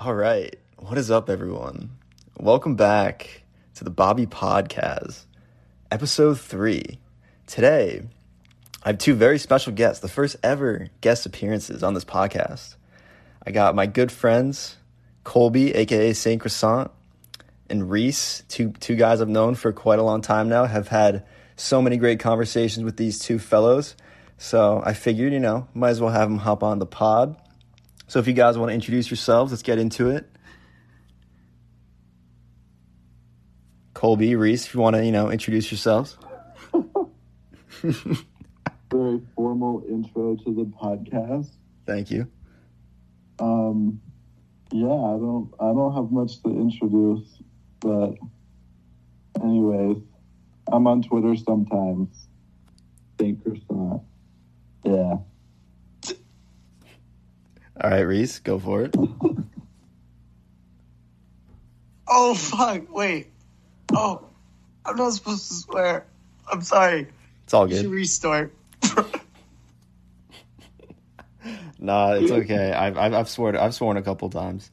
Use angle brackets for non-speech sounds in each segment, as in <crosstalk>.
All right. What is up, everyone? Welcome back to the Bobby Podcast, episode three. Today, I have two very special guests, the first ever guest appearances on this podcast. I got my good friends, Colby, aka Saint Croissant, and Reis, two two guys I've known for quite a long time now, have had so many great conversations with these two fellows. So I figured, you know, might as well have them hop on the pod. So if you guys want to introduce yourselves, let's get into it. Colby, Reis, if you want to, you know, introduce yourselves. <laughs> Very formal intro to the podcast. Thank you. Um, yeah, I don't, I don't have much to introduce, but anyways, I'm on Twitter sometimes. Saint Croissant. Yeah. All right, Reis, go for it. Oh fuck! Wait. Oh, I'm not supposed to swear. I'm sorry. It's all You should good. restart. <laughs> Nah, it's okay. I've I've, I've sworn I've sworn a couple times.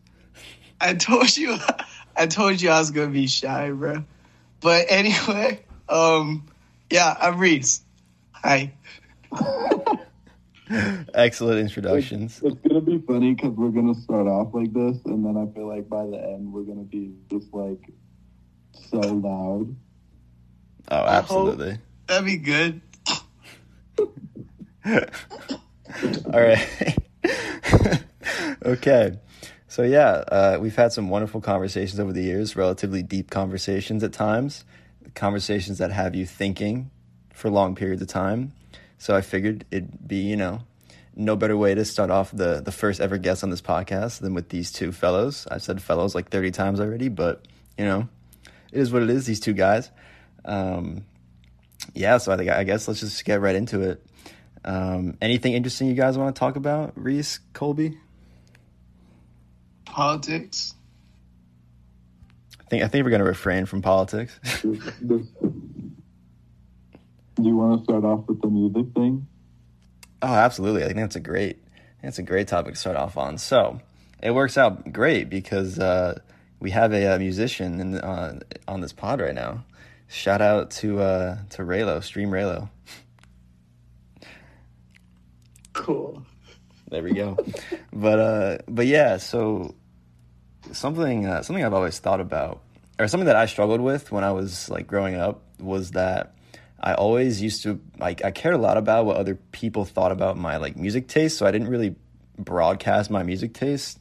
I told you. <laughs> I told you I was gonna be shy, bro. But anyway, um, yeah, I'm Reis. Hi. <laughs> <laughs> Excellent introductions. It's gonna be funny because we're gonna start off like this, and then I feel like by the end we're gonna be just like so loud. Oh, absolutely. That'd be good. <laughs> All right. <laughs> okay. So yeah, uh, we've had some wonderful conversations over the years, relatively deep conversations at times, conversations that have you thinking for long periods of time. So I figured it'd be, you know, no better way to start off the the first ever guest on this podcast than with these two fellows. I've said fellows like 30 times already, but you know, it is what it is, these two guys. Um, yeah, so I think I guess let's just get right into it. Um, anything interesting you guys want to talk about, Reis, Colby? Politics. I think I think we're gonna refrain from politics. <laughs> This, this, do you want to start off with the music thing? oh, absolutely. I think that's a great that's a great topic to start off on. So it works out great because uh, we have a, uh musician in, uh, on this pod right now. Shout out to uh, to Raylo, Stream Raylo. Cool. There we go. but uh, but yeah, so something uh, something I've always thought about, or something that I struggled with when I was like growing up, was that I always used to like I cared a lot about what other people thought about my like music taste, so I didn't really broadcast my music taste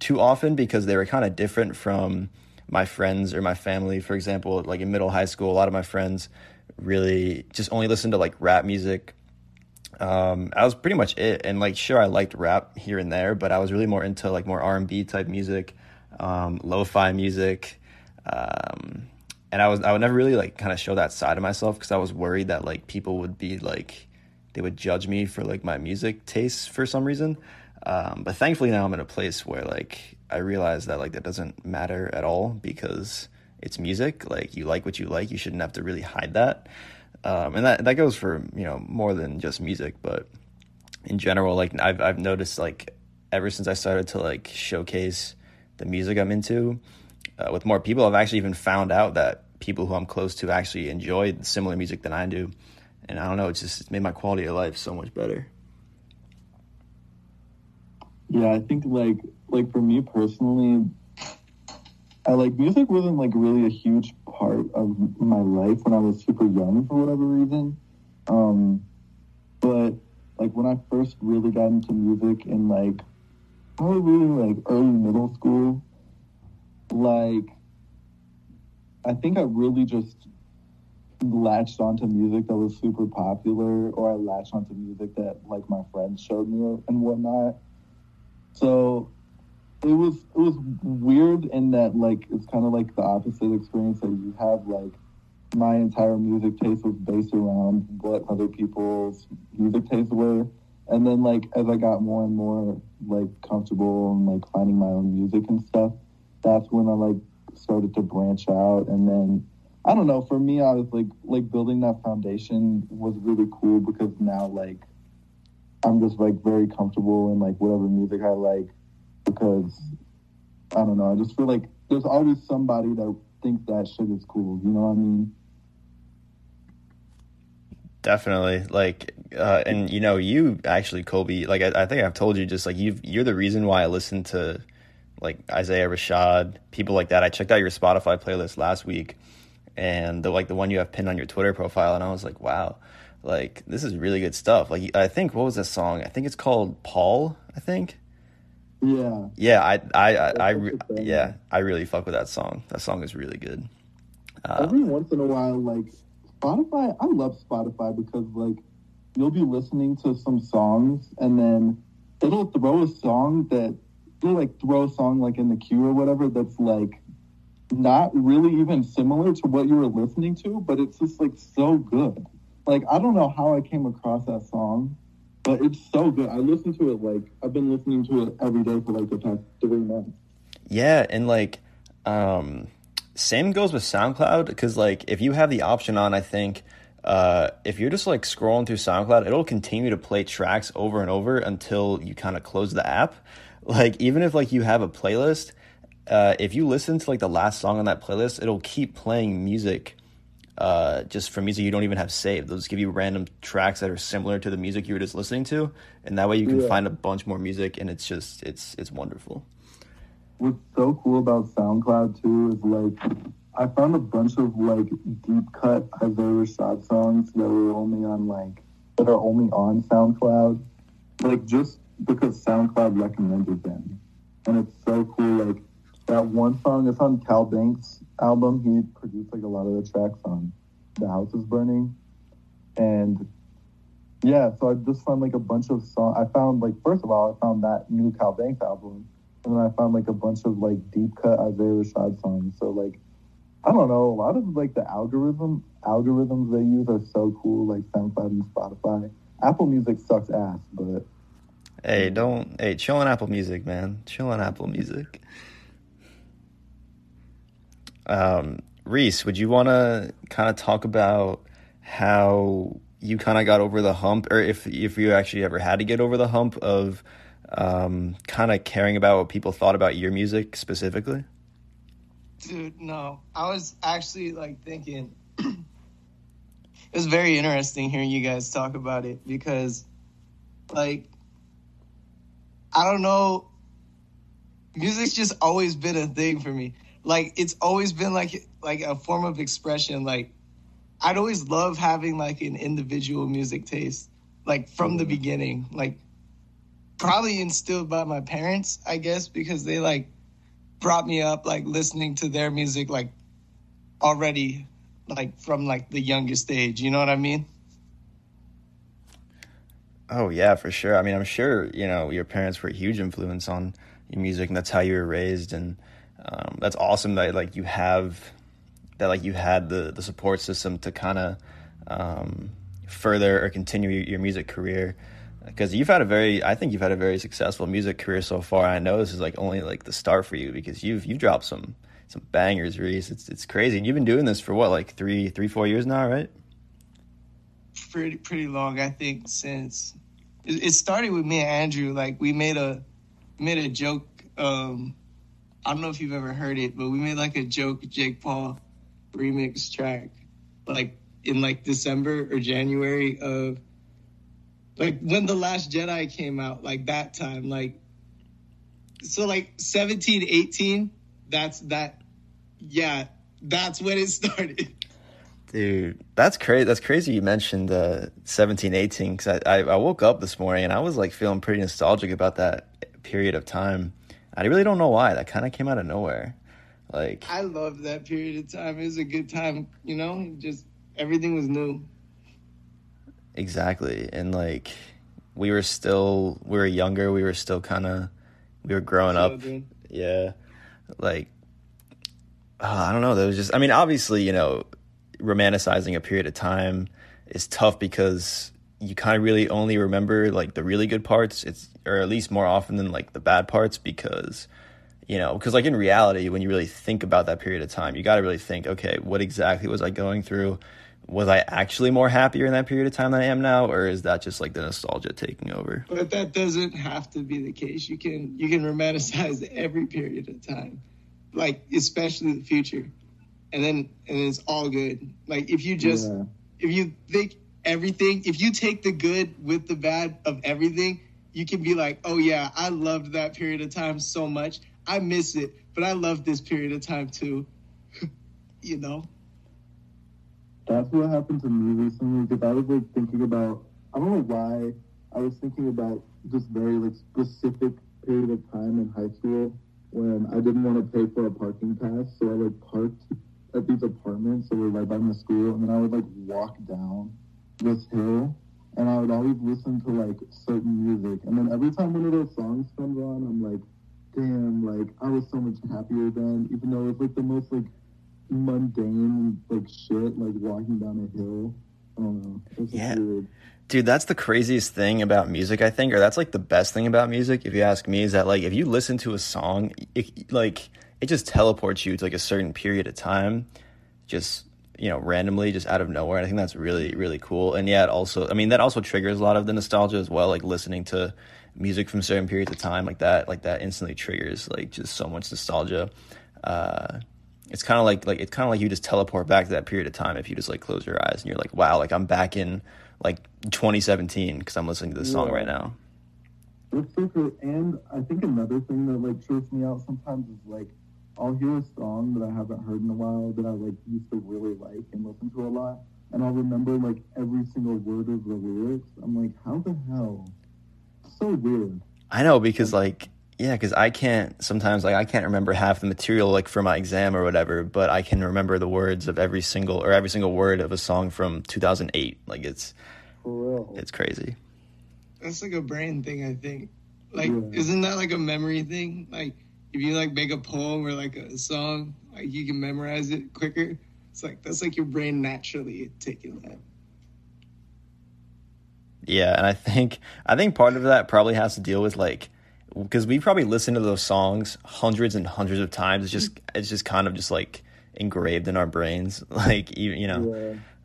too often because they were kind of different from my friends or my family. For example, like in middle high school, a lot of my friends really just only listened to like rap music um, that was pretty much it. And like, sure, I liked rap here and there, but I was really more into like more R and B type music, um, lo-fi music, um, and I was I would never really like kind of show that side of myself because I was worried that like people would be like they would judge me for like my music tastes for some reason. Um, but thankfully now I'm in a place where like I realize that like that doesn't matter at all because it's music. Like you like what you like, you shouldn't have to really hide that um, and that that goes for you know more than just music, but in general, like I've I've noticed like ever since I started to like showcase the music I'm into uh, with more people, I've actually even found out that people who I'm close to actually enjoy similar music than I do, and I don't know, it's just it's made my quality of life so much better. Yeah, I think like like for me personally, I like music wasn't like really a huge part of my life when I was super young for whatever reason. Um, but like when I first really got into music in like probably like early middle school, like I think I really just latched onto music that was super popular, or I latched onto music that like my friends showed me and whatnot. So it was it was weird in that like it's kind of like the opposite experience that you have like my entire music taste was based around what other people's music tastes were and then like as i got more and more like comfortable and like finding my own music and stuff that's when i like started to branch out and then i don't know for me i was like like building that foundation was really cool because now like i'm just like very comfortable in like whatever music i like because I don't know. I just feel like there's always somebody that thinks that shit is cool. You know what I mean? Definitely, like, uh, and you know, you actually, Colby like, I, I think I've told you, just like you, you're the reason why I listen to, like Isaiah Rashad, people like that. I checked out your Spotify playlist last week, and the like the one you have pinned on your Twitter profile, and I was like, wow, like this is really good stuff. Like, I think what was this song? I think it's called Paul. I think. Yeah. Yeah, I, I, I, I re- yeah, I really fuck with that song. That song is really good. Uh, Every once in a while, like Spotify, I love Spotify because like you'll be listening to some songs and then it'll throw a song that it'll like throw a song like in the queue or whatever that's like not really even similar to what you were listening to, but it's just like so good. Like I don't know how I came across that song, but it's so good. I listen to it like I've been listening to it every day for like the past three months. Yeah, and like um same goes with SoundCloud because like if you have the option on, I think uh, if you're just like scrolling through SoundCloud, it'll continue to play tracks over and over until you kind of close the app. Like even if like you have a playlist, uh, if you listen to like the last song on that playlist, it'll keep playing music. Uh, just for music you don't even have saved. They'll just give you random tracks that are similar to the music you were just listening to, and that way you can yeah. find a bunch more music, and it's just it's it's wonderful what's so cool about SoundCloud too is like I found a bunch of like deep cut Isaiah Rashad songs that were only on like that are only on SoundCloud, like just because SoundCloud recommended them, and it's so cool. Like that one song, it's on Kal Banks' album. He produced like a lot of the tracks on "The House Is Burning," and yeah, so I just found like a bunch of songs. I found like first of all, I found that new Kal Banks album and then I found like a bunch of like deep cut Isaiah Rashad songs. So like I don't know, a lot of like the algorithm algorithms they use are so cool, like SoundCloud and Spotify. Apple Music sucks ass, but Hey, don't hey, chill on Apple Music, man. Chill on Apple Music. Um, Reis, would you want to kind of talk about how you kind of got over the hump, or if if you actually ever had to get over the hump of um, kind of caring about what people thought about your music specifically? Dude, no. I was actually like thinking <clears throat> it was very interesting hearing you guys talk about it because like I don't know music's just always been a thing for me. Like it's always been like like a form of expression like I'd always love having like an individual music taste like from the beginning. Like probably instilled by my parents, I guess, because they like brought me up like listening to their music like already like from like the youngest age, you know what I mean? Oh yeah, for sure. I mean, I'm sure, you know, your parents were a huge influence on your music and that's how you were raised and um, that's awesome that like you have that like you had the the support system to kind of um, further or continue your, music career. Because you've had a very i think you've had a very successful music career so far. I know this is like only like the start for you because you've you've dropped some some bangers reese. It's it's crazy. And you've been doing this for what like three three four years now right? Pretty pretty long i think since it, started with me and andrew like we made a made a joke um i don't know if you've ever heard it but we made like a joke jake paul remix track like in like december or january of like when the last jedi came out like that time like so like 17 18 that's that yeah that's when it <laughs> started dude that's crazy that's crazy you mentioned uh 17 18 because I, I, I woke up this morning and i was like feeling pretty nostalgic about that period of time. I really don't know why. That kind of came out of nowhere. Like i loved that period of time. It was a good time you know just everything was new. Exactly. And like we were still we were younger, we were still kind of we were growing up. Yeah. Like uh, I don't know, there was just I mean obviously, you know, romanticizing a period of time is tough because you kind of really only remember like the really good parts. It's or at least more often than like the bad parts because you know, because like in reality, when you really think about that period of time, you got to really think, okay, what exactly was I going through? was I actually more happier in that period of time than I am now, or is that just like the nostalgia taking over? But that doesn't have to be the case. You can you can romanticize every period of time, like especially the future, and then and it's all good. Like if you just Yeah. if you think everything, if you take the good with the bad of everything, you can be like, oh yeah, I loved that period of time so much. I miss it, but I love this period of time too. <laughs> you know. That's what happened to me recently because I was like thinking about I don't know why I was thinking about this very like specific period of time in high school when I didn't want to pay for a parking pass, so I like parked at these apartments that were right by my school, and then I would like walk down this hill, and I would always listen to like certain music, and then every time one of those songs comes on, I'm like, damn, like I was so much happier then, even though it was like the most like mundane like shit, like walking down a hill. I don't know. It's Yeah. weird. Dude, that's the craziest thing about music, I think, or that's like the best thing about music, if you ask me, is that like if you listen to a song, it, like it just teleports you to like a certain period of time, just you know, randomly, just out of nowhere. And I think that's really, really cool. And yeah, it also, I mean, that also triggers a lot of the nostalgia as well. Like listening to music from certain periods of time, like that, like that instantly triggers like just so much nostalgia. Uh, it's kind of like like it's kind of like you just teleport back to that period of time if you just like close your eyes and you're like, wow, like I'm back in like 2017 because I'm listening to this song right now. It's so. And I think another thing that like trips me out sometimes is like I'll hear a song that I haven't heard in a while that I like used to really like and listen to a lot, and I'll remember like every single word of the lyrics. I'm like, how the hell? So weird. I know because like yeah, because I can't sometimes like I can't remember half the material like for my exam or whatever, but I can remember the words of every single or every single word of a song from 2008. Like it's For real. it's crazy. That's like a brain thing, I think. Like, Yeah. isn't that like a memory thing? Like, if you like make a poem or like a song, like you can memorize it quicker. It's like that's like your brain naturally taking that. Yeah, and I think I think part of that probably has to deal with like because we probably listen to those songs hundreds and hundreds of times. It's just it's just kind of just like engraved in our brains. <laughs> Like even you know,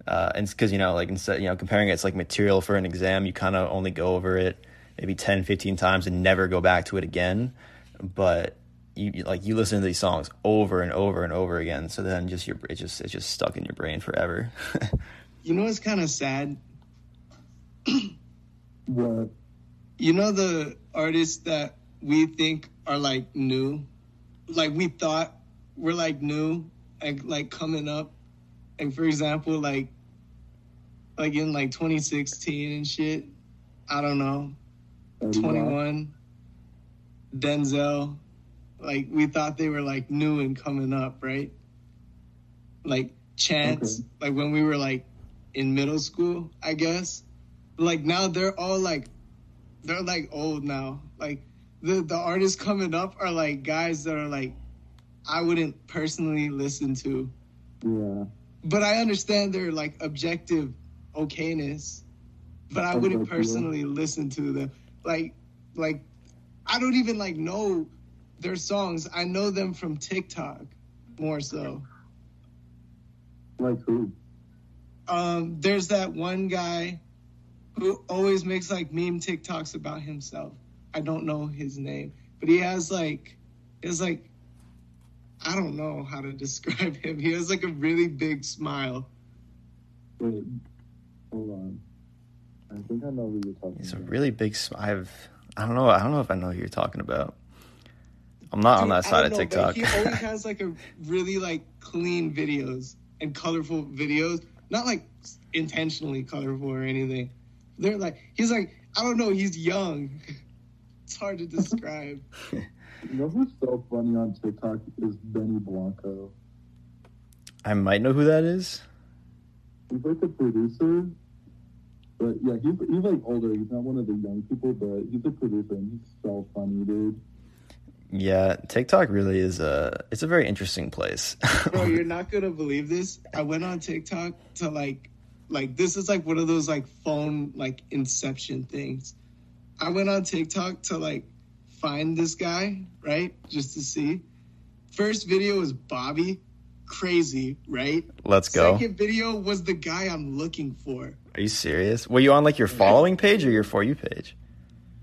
Yeah. uh, and because you know like instead you know comparing it, it's like material for an exam. You kind of only go over it maybe 10, 15 times and never go back to it again. But you you- like you listen to these songs over and over and over again. So then just your it just it's just stuck in your brain forever. <laughs> You know it's kind of sad? What? You know the artists that we think are like new, like we thought were like new and like coming up, and for example, like like in like 2016 and shit. I don't know, 21, Denzel. Like we thought they were like new and coming up, right? Like Chance, Okay. like when we were like in middle school, I guess. Like now they're all like they're like old now. Like the the artists coming up are like guys that are like I wouldn't personally listen to. Yeah. But I understand their like objective okayness. But I wouldn't personally listen to them. Like like I don't even like know their songs. I know them from TikTok more so. Like who? Um there's that one guy who always makes like meme TikToks about himself. I don't know his name, but he has like is like I don't know how to <laughs> describe him. He has like a really big smile. Wait. Hold on. I think I know who you're talking about. It's a really big. sm- I've. I don't know. I don't know if I know who you're talking about. I'm not on that side of don't know, TikTok. but He always <laughs> has like a really like clean videos and colorful videos. Not like intentionally colorful or anything. They're like he's like I don't know. He's young. <laughs> It's hard to describe. <laughs> You know who's so funny on TikTok is Benny Blanco. I might know who that is. He's like a producer, but yeah, he's he's like older. He's not one of the young people, but he's a producer and he's so funny, dude. Yeah, TikTok really is a. It's a very interesting place. <laughs> Bro, you're <laughs> not gonna believe this. I went on TikTok to like, like this is like one of those like phone like inception things. I went on TikTok to like find this guy, right, just to see. First video was Bobby, crazy, right? Let's go. Second video was the guy I'm looking for. Are you serious? Were you on like your following page or your for you page?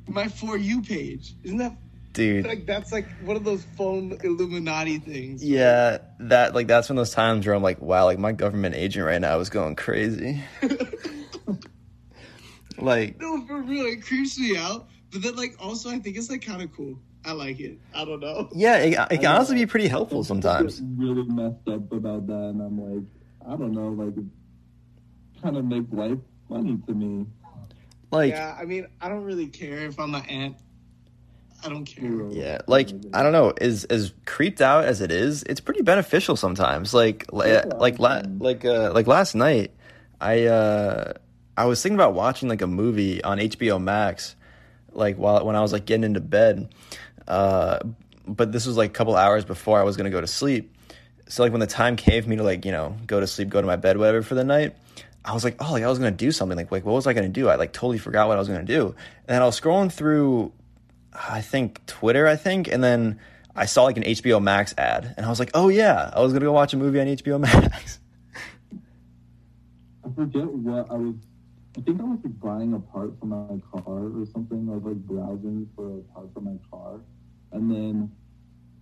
My for you page. Isn't that Dude. like that's like one of those phone Illuminati things? Yeah, that like that's one of those times where I'm like, wow, like my government agent right now is going crazy. <laughs> like No, for real, it creeps me out. But then, like, also, I think it's like kind of cool. I like it. I don't know. yeah, it, it can honestly be pretty helpful sometimes. really messed up about that, and I'm like, I don't know, like, kind of makes life funny to me. Like yeah, I mean, I don't really care if I'm an ant. I don't care. Yeah, like I don't know, as as creeped out as it is, it's pretty beneficial sometimes. Like li- like la- like uh like last night, I uh I was thinking about watching like a movie on HBO Max, like while when I was like getting into bed, uh, but this was like a couple hours before I was gonna go to sleep. So like when the time came for me to like you know go to sleep, go to my bed, whatever for the night. I was like, oh, like I was gonna do something. Like, like what was I gonna do? I like totally forgot what I was gonna do. And then I was scrolling through I think Twitter, I think, and then I saw like an HBO Max ad, and I was like, oh yeah, I was gonna go watch a movie on HBO Max. <laughs> I forget what I was. I think I was like buying a part for my car or something. I was like browsing for a part for my car, and then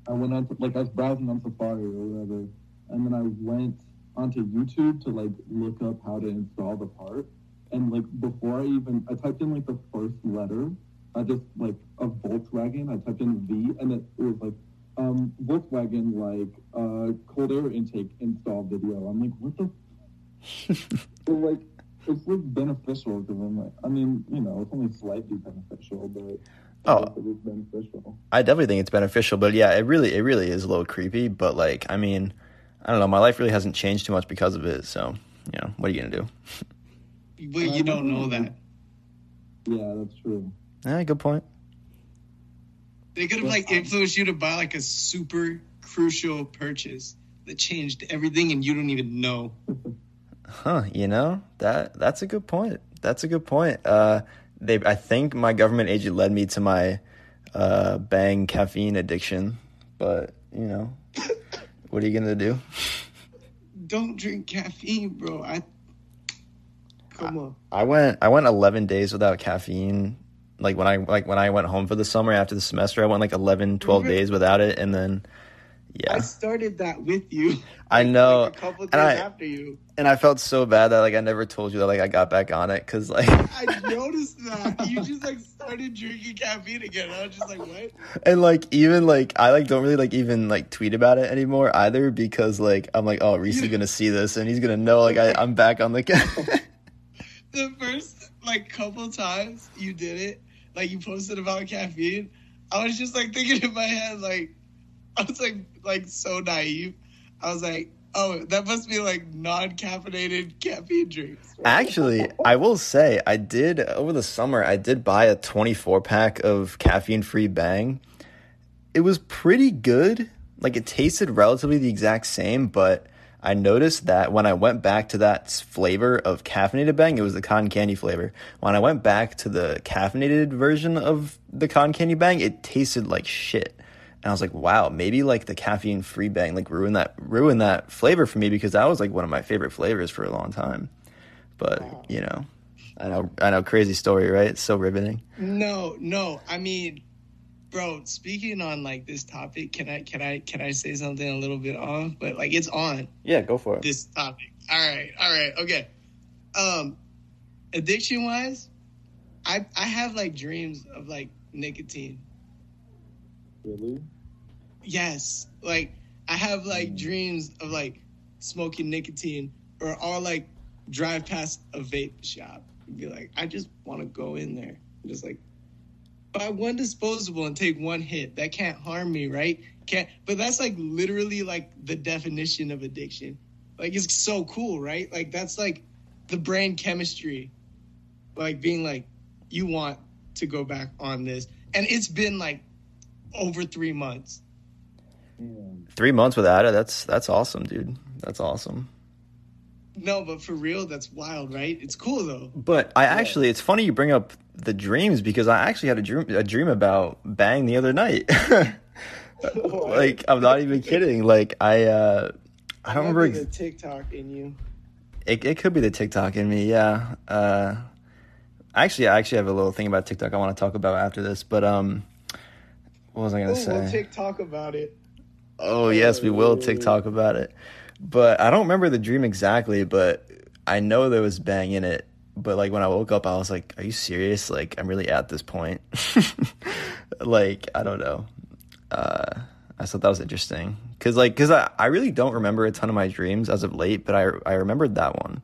I went on to like I was browsing on Safari or whatever, and then I went onto YouTube to like look up how to install the part, and like before I even I typed in like the first letter, I just like a Volkswagen, I typed in V, and it, it was like um Volkswagen like uh cold air intake install video. I'm like, what the <laughs> so like it's like beneficial because I'm like I mean you know it's only slightly beneficial but Oh. it is beneficial. I definitely think it's beneficial, but yeah, it really, it really is a little creepy. But like, I mean, I don't know, my life really hasn't changed too much because of it. So, you know, what are you gonna do? But you don't know that. Yeah, that's true. Yeah, good point. They could have like influenced you to buy like a super crucial purchase that changed everything, and you don't even know. Huh? You know that that's a good point. That's a good point. Uh, they, I think my government agent led me to my uh, bang caffeine addiction, but you know, <laughs> what are you gonna do? Don't drink caffeine, bro. I come on. I went I went 11 days without caffeine. Like when I like when I went home for the summer after the semester, I went like 11, 12 Really? days without it, and then yeah, I started that with you. <laughs> I know, Like a couple days and I after you. and I felt so bad that like I never told you that like I got back on it because like <laughs> I noticed that you just like started drinking caffeine again. I was just like, what? <laughs> and like even like I like don't really like even like tweet about it anymore either because like I'm like oh Reis is gonna see this and he's gonna know like I I'm back on the couch. The first like couple times you did it, like you posted about caffeine, I was just like thinking in my head, like <laughs> I was like like so naive. I was like, oh, that must be like non-caffeinated caffeine drinks. Actually, I will say I did over the summer. I did buy a 24 pack of caffeine-free Bang. It was pretty good. Like it tasted relatively the exact same, but I noticed that when I went back to that flavor of caffeinated Bang, it was the cotton candy flavor. When I went back to the caffeinated version of the cotton candy Bang, it tasted like shit. And I was like, wow, maybe like the caffeine free bang like ruined that ruined that flavor for me because that was like one of my favorite flavors for a long time. But you know, I know I know crazy story, right? It's so riveting. No, no. I mean, bro, speaking on like this topic, can I can I can I say something a little bit off? But like it's on. Yeah, go for it. this topic. All right, all right, okay. Um, addiction wise, I I have like dreams of like nicotine. Really? Yes, like I have like dreams of like smoking nicotine, or I'll like drive past a vape shop and be like, I just want to go in there, and just like buy one disposable and take one hit. That can't harm me, right? Can't. But that's like literally like the definition of addiction. Like it's so cool, right? Like that's like the brain chemistry, like being like, you want to go back on this, and it's been like over three months. Three months without it. That's that's awesome, dude. That's awesome. No, but for real, that's wild, right? It's cool though. But I actually, it's funny you bring up the dreams because I actually had a dream a dream about Bang the other night. <laughs> like I'm not even kidding. Like I uh I don't remember. the TikTok in you. it it could be the TikTok in me. Yeah. Uh, actually, I actually have a little thing about TikTok I want to talk about after this. But um, what was I gonna Ooh, say? we'll TikTok about it. Oh yes, we will TikTok about it. But I don't remember the dream exactly, but I know there was bang in it. But like when I woke up, I was like, "Are you serious? Like I'm really at this point." <laughs> like I don't know. Uh, I thought that was interesting because like because I, I really don't remember a ton of my dreams as of late, but I I remembered that one,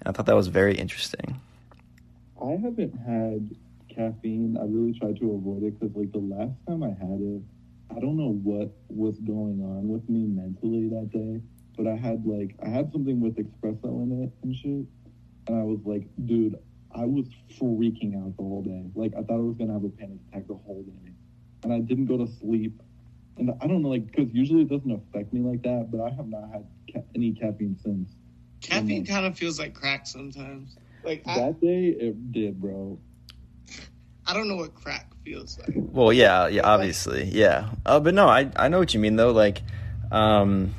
and I thought that was very interesting. I haven't had caffeine. I really tried to avoid it because, like, the last time I had it, I don't know what was going on with me mentally that day, but I had like I had something with espresso in it and shit, and I was like, dude, I was freaking out the whole day. Like, I thought I was gonna have a panic attack the whole day, and I didn't go to sleep. And I don't know, like, because usually it doesn't affect me like that, but I have not had ca- any caffeine since. Caffeine Mhm. kind of feels like crack sometimes. Like I, That day, it did, bro. I don't know what crack feels like. Well, yeah, yeah, obviously, yeah. Uh, but no, I I know what you mean though. Like, um,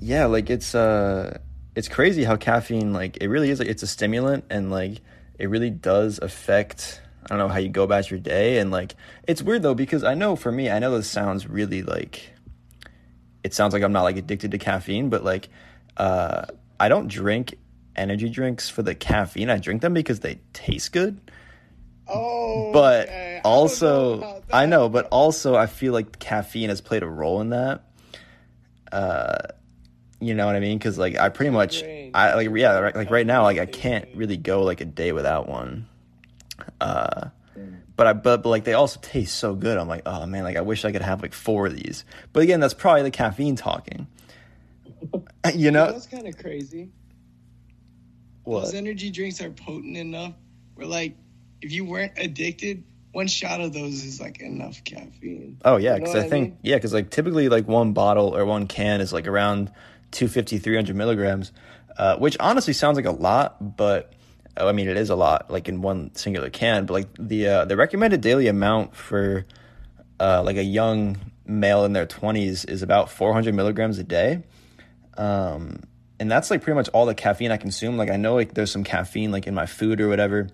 yeah, like it's uh, it's crazy how caffeine like it really is like it's a stimulant and like it really does affect. I don't know how you go about your day and like it's weird though because I know for me I know this sounds really like it sounds like I'm not like addicted to caffeine but like uh I don't drink energy drinks for the caffeine I drink them because they taste good Oh, but okay. I don't know also I know, but also I feel like caffeine has played a role in that. Uh, you know what I mean? Because like I pretty much, I like yeah, like right now, like I can't really go like a day without one. Uh, but I but, but like they also taste so good. I'm like, oh man, like I wish I could have like four of these. But again, that's probably the caffeine talking. <laughs> You know that's kind of crazy. what? Those energy drinks are potent enough. Where like, if you weren't addicted, one shot of those is like enough caffeine. Oh yeah, You know because I I think yeah, because like typically like one bottle or one can is like around 250, 300 milligrams, uh, which honestly sounds like a lot, but oh, I mean it is a lot, like in one singular can. But like the uh, the recommended daily amount for uh, like a young male in their twenties is about 400 milligrams a day. Um, and that's like pretty much all the caffeine I consume. Like I know like there's some caffeine like in my food or whatever,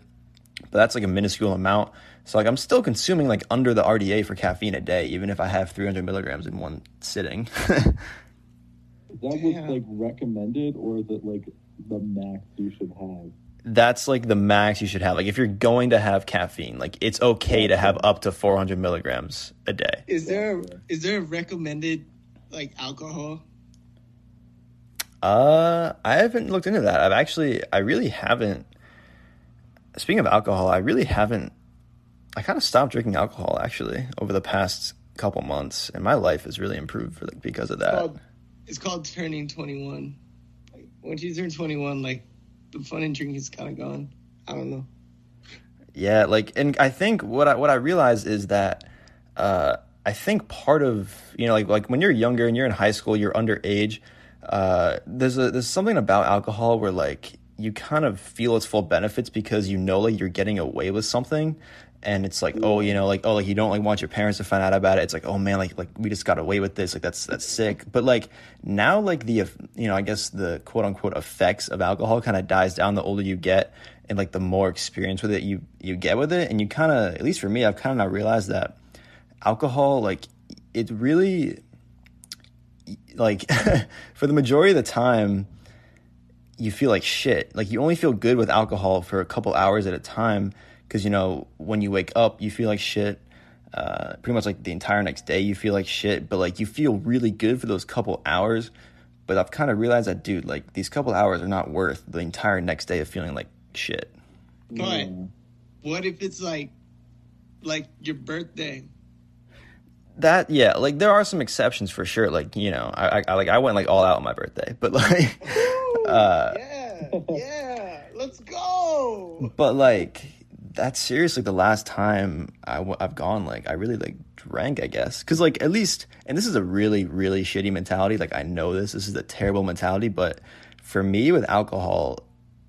but that's like a minuscule amount. So like I'm still consuming like under the RDA for caffeine a day, even if I have 300 milligrams in one sitting. <laughs> Is that what's Damn. like recommended, or is it like the max you should have? that's like the max you should have. Like if you're going to have caffeine, like it's okay to have up to 400 milligrams a day. Is there a, is there a recommended like alcohol? Uh, I haven't looked into that. I've actually, I really haven't. Speaking of alcohol, I really haven't. I kind of stopped drinking alcohol actually over the past couple months, and my life has really improved for, like, because of that. called, it's called turning 21. Like, once you turn 21, like the fun in drinking is kind of gone. I don't know. Yeah, like, and I think what I what I realized is that uh, I think part of you know like like when you're younger and you're in high school, you're underage. Uh, there's a there's something about alcohol where like you kind of feel its full benefits because you know like you're getting away with something, and it's like oh you know like oh like you don't like want your parents to find out about it. It's like oh man like like we just got away with this like that's that's sick. But like now like the you know I guess the quote unquote effects of alcohol kind of dies down the older you get and like the more experience with it you you get with it and you kind of at least for me I've kind of now realized that alcohol like it really like <laughs> for the majority of the time you feel like shit like you only feel good with alcohol for a couple hours at a time because you know when you wake up you feel like shit uh, pretty much like the entire next day you feel like shit but like you feel really good for those couple hours but i've kind of realized that dude like these couple hours are not worth the entire next day of feeling like shit But what if it's like like your birthday? that yeah like there are some exceptions for sure like you know i, I- I like i went like all out on my birthday <laughs> but like Uh, yeah, yeah, let's go. but like that's seriously the last time I w- i've gone like i really like drank i guess because like at least and this is a really really shitty mentality like i know this this is a terrible mentality but for me with alcohol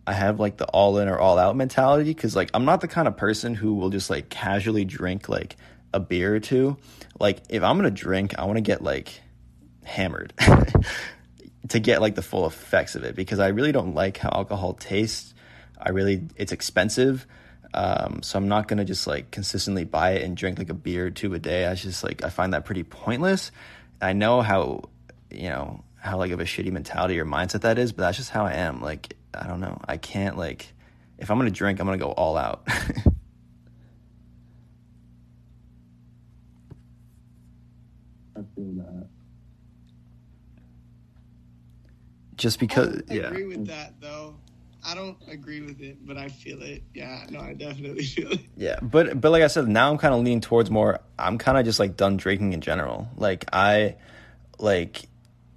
i have like the all in or all out mentality because like i'm not the kind of person who will just like casually drink like a beer or two like if i'm gonna drink i want to get like hammered <laughs> to get like the full effects of it because I really don't like how alcohol tastes. I really it's expensive. Um, so I'm not gonna just like consistently buy it and drink like a beer or two a day. I just like I find that pretty pointless. I know how you know how like of a shitty mentality or mindset that is, but that's just how I am. Like I don't know. I can't like if I'm gonna drink, I'm gonna go all out. <laughs> I feel that. just because I yeah. agree with that though. I don't agree with it, but I feel it. Yeah, no, I definitely <laughs> feel it. Yeah, but but like I said, now I'm kind of leaning towards more. I'm kind of just like done drinking in general. Like I, like,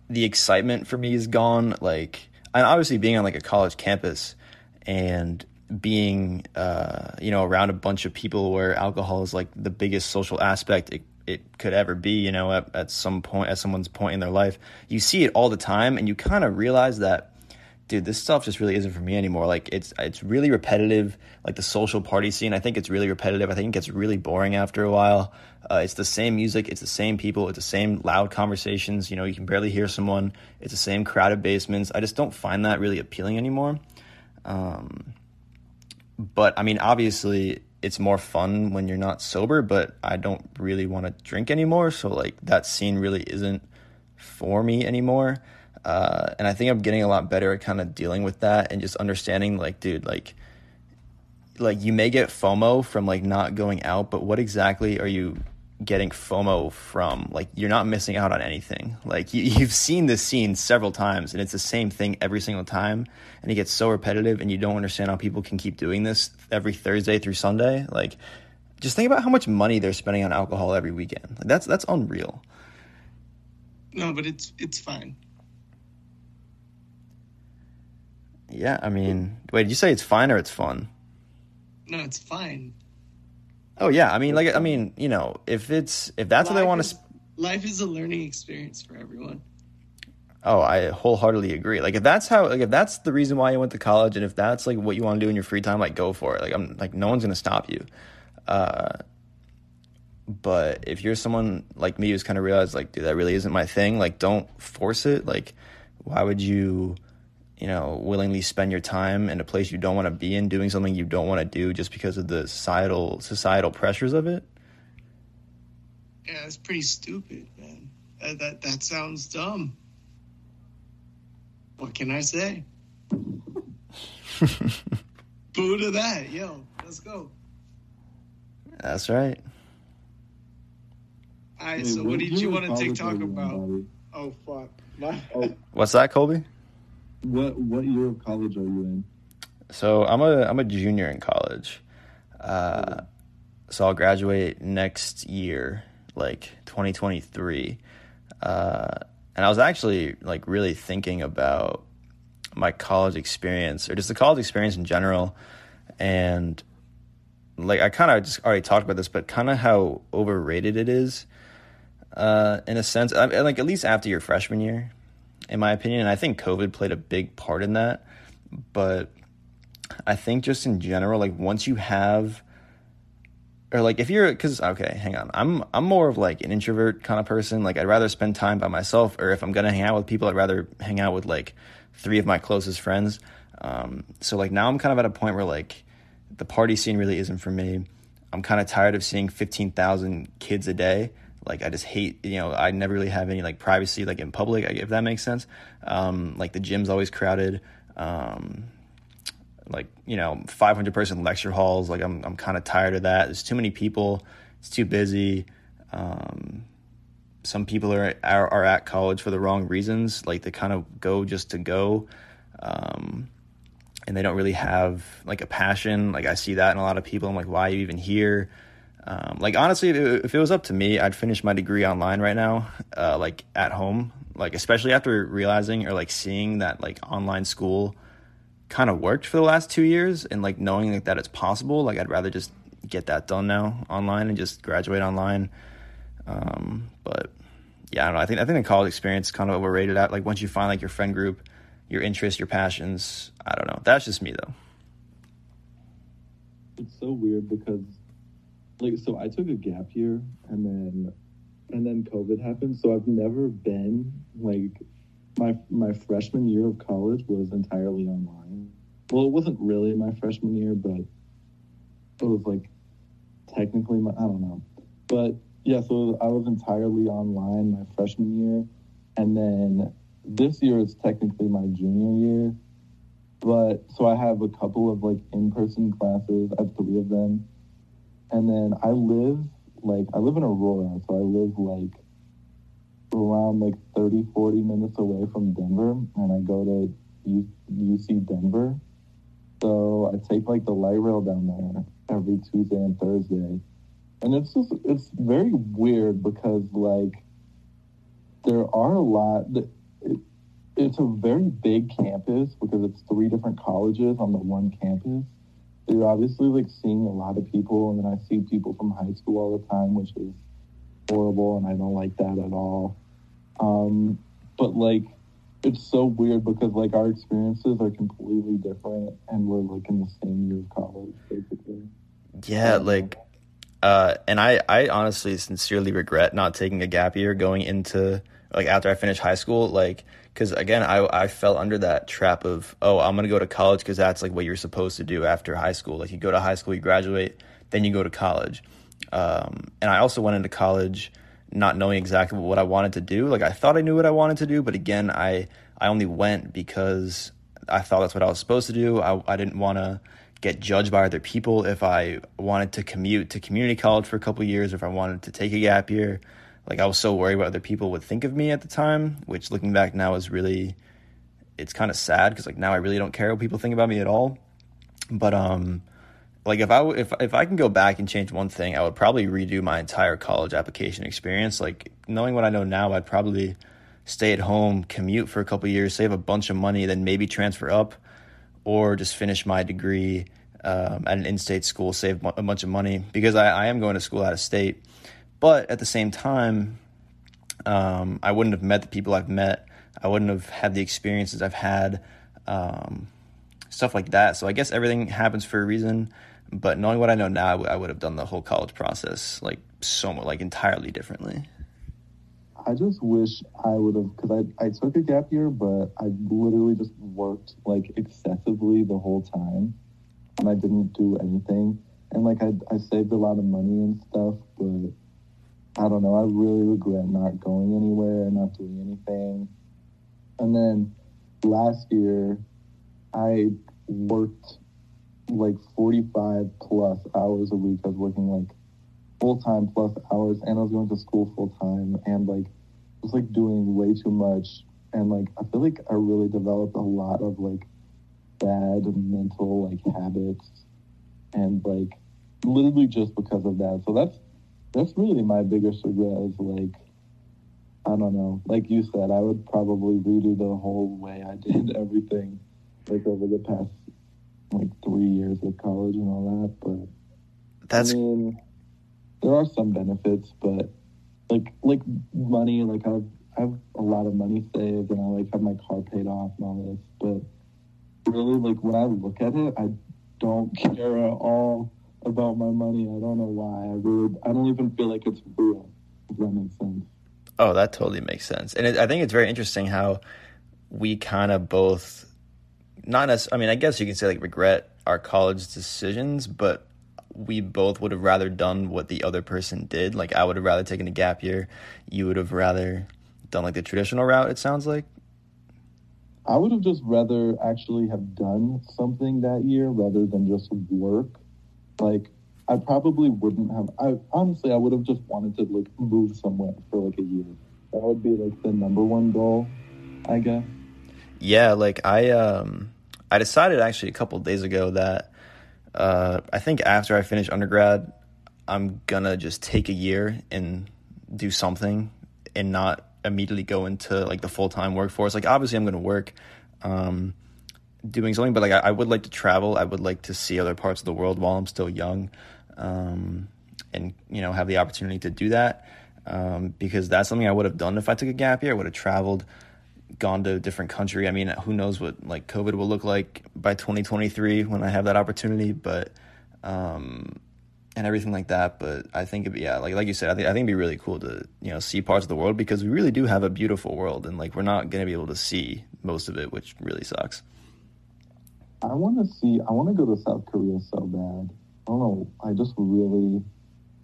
the excitement for me is gone. Like, and obviously being on like a college campus and being, uh, you know, around a bunch of people where alcohol is like the biggest social aspect it, it could ever be. You know, at, at some point, at someone's point in their life, you see it all the time, and you kind of realize that dude, this stuff just really isn't for me anymore. Like it's it's really repetitive. Like the social party scene, I think it's really repetitive. I think it gets really boring after a while. Uh, it's the same music, it's the same people, it's the same loud conversations. You know, you can barely hear someone. It's the same crowded basements. I just don't find that really appealing anymore. Um, but I mean, obviously, it's more fun when you're not sober. But I don't really want to drink anymore. So like that scene really isn't for me anymore. Uh, and I think I'm getting a lot better at kind of dealing with that and just understanding, like, dude, like, like you may get FOMO from like not going out, but what exactly are you getting FOMO from? Like, you're not missing out on anything. Like, you, <laughs> you've seen this scene several times, and it's the same thing every single time, and it gets so repetitive, and you don't understand how people can keep doing this every Thursday through Sunday. Like, just think about how much money they're spending on alcohol every weekend. Like, that's that's unreal. No, but it's it's fine. Yeah, I mean, wait, did you say it's fine or it's fun? No, it's fine. Oh yeah, I mean, like, I mean, you know, if it's if that's what they want to. Sp- Life is a learning experience for everyone. oh, I wholeheartedly agree. Like, if that's how, like, if that's the reason why you went to college, and if that's like what you want to do in your free time, like, go for it. Like, I'm like, no one's gonna stop you. Uh, but if you're someone like me who's kind of realized, like, dude, that really isn't my thing. Like, don't force it. Like, why would you? You know, willingly spend your time in a place you don't want to be in, doing something you don't want to do just because of the societal societal pressures of it. Yeah, it's pretty stupid, man. That that, that sounds dumb. What can I say? <laughs> Boo to that, yo. Let's go. That's right. All right, Hey, so what did you want to college TikTok are you in, about? Bobby? Oh fuck. My, Oh, What's that, Colby? What what year of college are you in? So I'm a I'm a junior in college. Uh, so I'll graduate next year, like 2023. Uh, and I was actually like really thinking about my college experience or just the college experience in general, and like I kind of just already talked about this, but kind of how overrated it is. Uh, in a sense, I, like at least after your freshman year, in my opinion. And I think COVID played a big part in that. But I think just in general, like once you have, or like if you're, because okay, hang on, I'm I'm more of like an introvert kind of person. Like I'd rather spend time by myself, or if I'm gonna hang out with people, I'd rather hang out with like three of my closest friends. Um, so like now I'm kind of at a point where like the party scene really isn't for me. I'm kind of tired of seeing 15,000 kids a day. Like I just hate, you know, I never really have any like privacy like in public, if that makes sense. Um, like the gym's always crowded. Um, like you know, 500 person lecture halls. Like I'm, I'm kind of tired of that. There's too many people. It's too busy. Um, some people are, are are at college for the wrong reasons. Like they kind of go just to go. Um, and they don't really have like a passion. Like I see that in a lot of people. I'm like, why are you even here? Um, like honestly, if it, if it was up to me, I'd finish my degree online right now, uh, like at home. Like especially after realizing or like seeing that like online school kind of worked for the last two years, and like knowing like, that it's possible. Like I'd rather just get that done now online and just graduate online. Um, but yeah, I don't know. I think I think the college experience is kind of overrated. At like once you find like your friend group, your interests, your passions. I don't know. That's just me though. It's so weird because, like, so I took a gap year and then, and then COVID happened. So I've never been like my my freshman year of college was entirely online. Well, it wasn't really my freshman year, but it was like technically my I don't know. But yeah, so I was entirely online my freshman year, and then this year is technically my junior year. But so I have a couple of like in person classes. I have three of them, and then I live like I live in Aurora, so I live like around like 30, 40 minutes away from Denver, and I go to UC Denver. So I take like the light rail down there every Tuesday and Thursday. And it's just, it's very weird because like there are a lot, that it, it's a very big campus because it's three different colleges on the one campus. You're obviously like seeing a lot of people, and then I see people from high school all the time, which is horrible, and I don't like that at all. Um, but like, it's so weird because like our experiences are completely different, and we're like in the same year of college, basically. Yeah, like, uh, and I, I honestly sincerely regret not taking a gap year going into like after I finished high school, like, because again, I, I fell under that trap of, oh, I'm gonna go to college because that's like what you're supposed to do after high school. Like, you go to high school, you graduate, then you go to college. Um, and I also went into college not knowing exactly what I wanted to do. Like, I thought I knew what I wanted to do, but again, I, I only went because I thought that's what I was supposed to do. I, I didn't want to get judged by other people if I wanted to commute to community college for a couple years, or if I wanted to take a gap year. Like I was so worried what other people would think of me at the time, which looking back now is really, it's kind of sad because like now I really don't care what people think about me at all. But um, like if I if if I can go back and change one thing, I would probably redo my entire college application experience. Like knowing what I know now, I'd probably stay at home, commute for a couple years, save a bunch of money, then maybe transfer up, or just finish my degree um, at an in-state school, save a bunch of money because I, I am going to school out of state. But at the same time, um, I wouldn't have met the people I've met. I wouldn't have had the experiences I've had, um, stuff like that. So I guess everything happens for a reason. But knowing what I know now, I, would have done the whole college process like so much, like entirely differently. I just wish I would have, because I, I took a gap year, but I literally just worked like excessively the whole time and I didn't do anything. And like I, I saved a lot of money and stuff, but I don't know. I really regret not going anywhere and not doing anything. And then last year, I worked like 45 plus hours a week. I was working like full time plus hours, and I was going to school full time, and like was like doing way too much. And like I feel like I really developed a lot of like bad mental like habits, and like literally just because of that. So that's that's really my biggest regret is like I don't know. Like you said, I would probably redo the whole way I did <laughs> everything like over the past like three years of college and all that. But That's I mean, there are some benefits, but like like money, like I've I have a lot of money saved and I like have my car paid off and all this. But really, like when I look at it, I don't <laughs> care at all about my money. I don't know why. I really I don't even feel like it's real. If that makes sense. Oh, that totally makes sense. And it, I think it's very interesting how we kind of both, not as, I mean, I guess you can say like regret our college decisions, but we both would have rather done what the other person did. Like I would have rather taken a gap year. You would have rather done like the traditional route, it sounds like. I would have just rather actually have done something that year rather than just work. Like I probably wouldn't have. I honestly, I would have just wanted to like move somewhere for like a year. That would be like the number one goal, I guess. Yeah, like I um I decided actually a couple days ago that uh I think after I finish undergrad, I'm gonna just take a year and do something and not immediately go into like the full time workforce. Like obviously I'm gonna work um doing something, but like I, I would like to travel. I would like to see other parts of the world while I'm still young. Um and you know have the opportunity to do that. Um, because that's something I would have done if I took a gap year. I would have traveled, gone to a different country. I mean, who knows what like COVID will look like by 2023 when I have that opportunity. But um, and everything like that. But I think, it'd be, yeah, like like you said, I think I think it'd be really cool to you know see parts of the world because we really do have a beautiful world, and like we're not gonna be able to see most of it, which really sucks. I want to see. I want to go to South Korea so bad. I don't know. I just really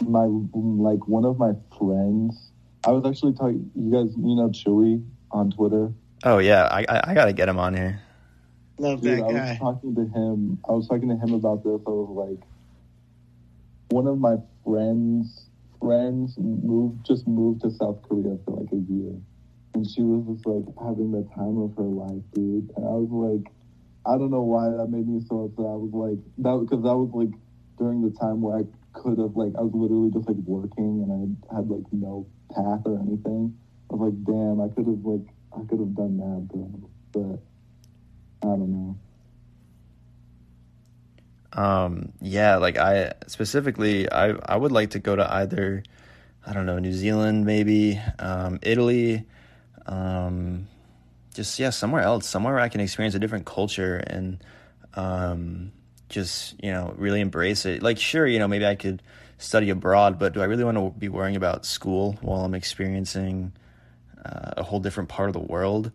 my like one of my friends. I was actually talking. You guys, you know, Chewy on Twitter. Oh yeah, I I, I gotta get him on here. Love Dude, that I guy. was talking to him. I was talking to him about this. I was like, one of my friends friends moved just moved to South Korea for like a year, and she was just like having the time of her life, dude. And I was like, I don't know why that made me so upset. I was like that because that was like during the time where I could have like I was literally just like working and I had like no path or anything. I was like, damn, I could have like I could have done that, bro. But I don't know. Um, yeah, like I specifically, I I would like to go to either, I don't know, New Zealand maybe, um, Italy, um, just yeah, somewhere else, somewhere where I can experience a different culture and, um, just you know really embrace it. Like sure, you know maybe I could study abroad, but do I really want to be worrying about school while I'm experiencing uh, a whole different part of the world?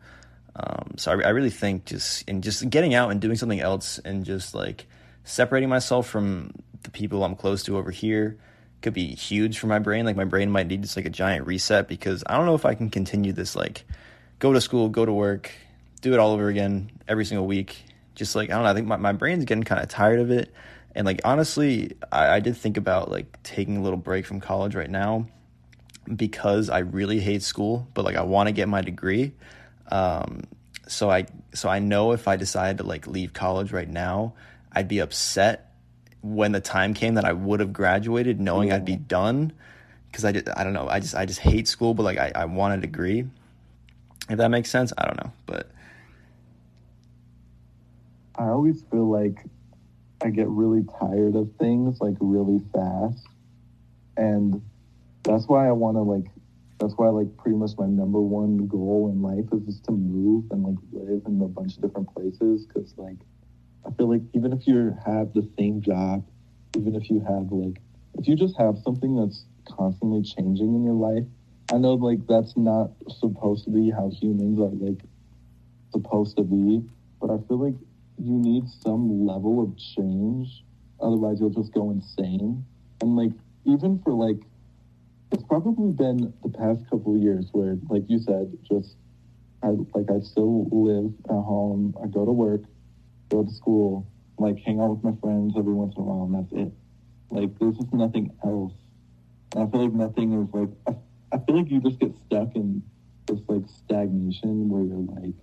Um, so I, I really think just in just getting out and doing something else and just like separating myself from the people I'm close to over here could be huge for my brain. Like my brain might need just like a giant reset because I don't know if I can continue this like go to school, go to work, do it all over again every single week. Just like I don't know, I think my, my brain's getting kind of tired of it. And like honestly, I, I did think about like taking a little break from college right now because I really hate school, but like I want to get my degree. Um, so I so I know if I decided to like leave college right now, I'd be upset when the time came that I would have graduated, knowing I'd be done. Because I did, I don't know, I just I just hate school, but like I, I want a degree. If that makes sense, I don't know, but I always feel like I get really tired of things like really fast. And that's why I want to like, that's why like pretty much my number one goal in life is just to move and like live in a bunch of different places. Cause like, I feel like even if you have the same job, even if you have like, if you just have something that's constantly changing in your life, I know like that's not supposed to be how humans are like supposed to be, but I feel like you need some level of change. Otherwise, you'll just go insane. And like, even for like, it's probably been the past couple years where, like you said, just I like I still live at home. I go to work, go to school, like hang out with my friends every once in a while, and that's it. Like, there's just nothing else. And I feel like nothing is like. I, feel like you just get stuck in this like stagnation where you're like,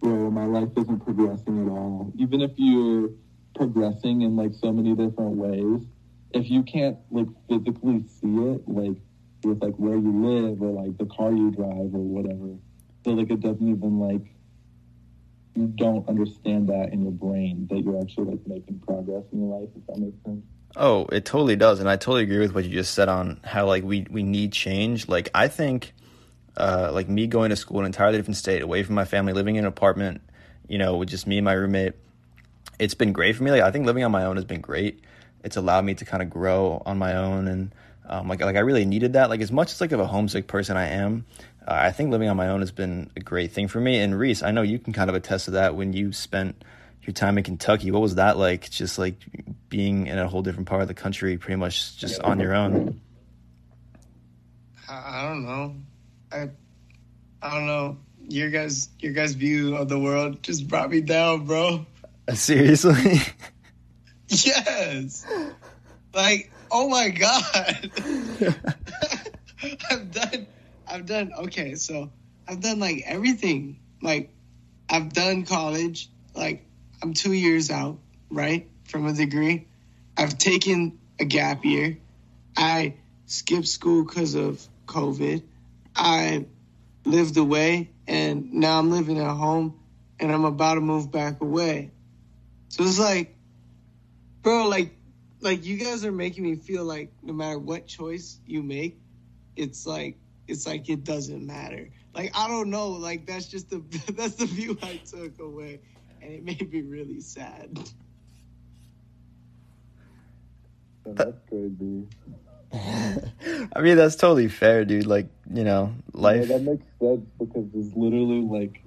bro, my life isn't progressing at all. Even if you're progressing in like so many different ways, if you can't like physically see it, like with like where you live or like the car you drive or whatever, so like it doesn't even like you don't understand that in your brain that you're actually like making progress in your life. If that makes sense. Oh, it totally does, and I totally agree with what you just said on how like we we need change. Like I think, uh, like me going to school in an entirely different state, away from my family, living in an apartment, you know, with just me and my roommate. It's been great for me. Like I think living on my own has been great. It's allowed me to kind of grow on my own, and um, like like I really needed that. Like as much as like of a homesick person I am, Uh, I think living on my own has been a great thing for me. And Reis, I know you can kind of attest to that when you spent your time in Kentucky. What was that like? Just like being in a whole different part of the country, pretty much just on your own. I, I don't know. I I don't know. Your guys your guys view of the world just brought me down, bro. Uh, seriously? <laughs> Yes. Like, oh my god. <laughs> <laughs> I've done I've done okay, so I've done like everything. Like I've done college, like I'm 2 years out, right? From a degree. I've taken a gap year. I skipped school cuz of COVID. I lived away and now I'm living at home and I'm about to move back away. So it's like bro, like, like you guys are making me feel like no matter what choice you make, it's like it's like it doesn't matter. Like I don't know, like that's just the <laughs> that's the view I took away, and it made me really sad. Oh, that's crazy. <laughs> I mean, that's totally fair, dude. Like, you know, life. Yeah, that makes sense because it's literally like,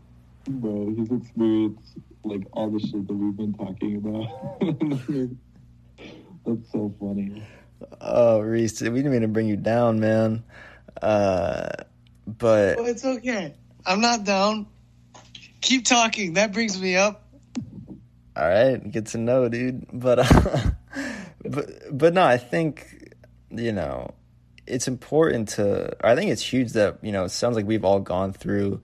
bro, he's experienced like all the shit that we've been talking about. <laughs> That's so funny. Oh, Reis, we didn't mean to bring you down, man. Uh, but Well, it's okay. I'm not down. Keep talking. That brings me up. all right, good to know, dude. But, uh, <laughs> but, but no, I think you know it's important to. I think it's huge that you know it sounds like we've all gone through,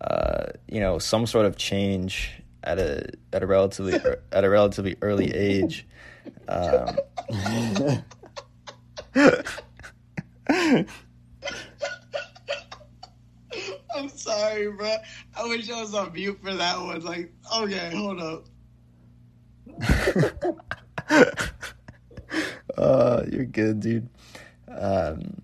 uh, you know, some sort of change at a at a relatively <laughs> at a relatively early age. Um, <laughs> I'm sorry, bro. I wish I was on mute for that one. Like, okay, hold up. <laughs> uh, you're good, dude. Um,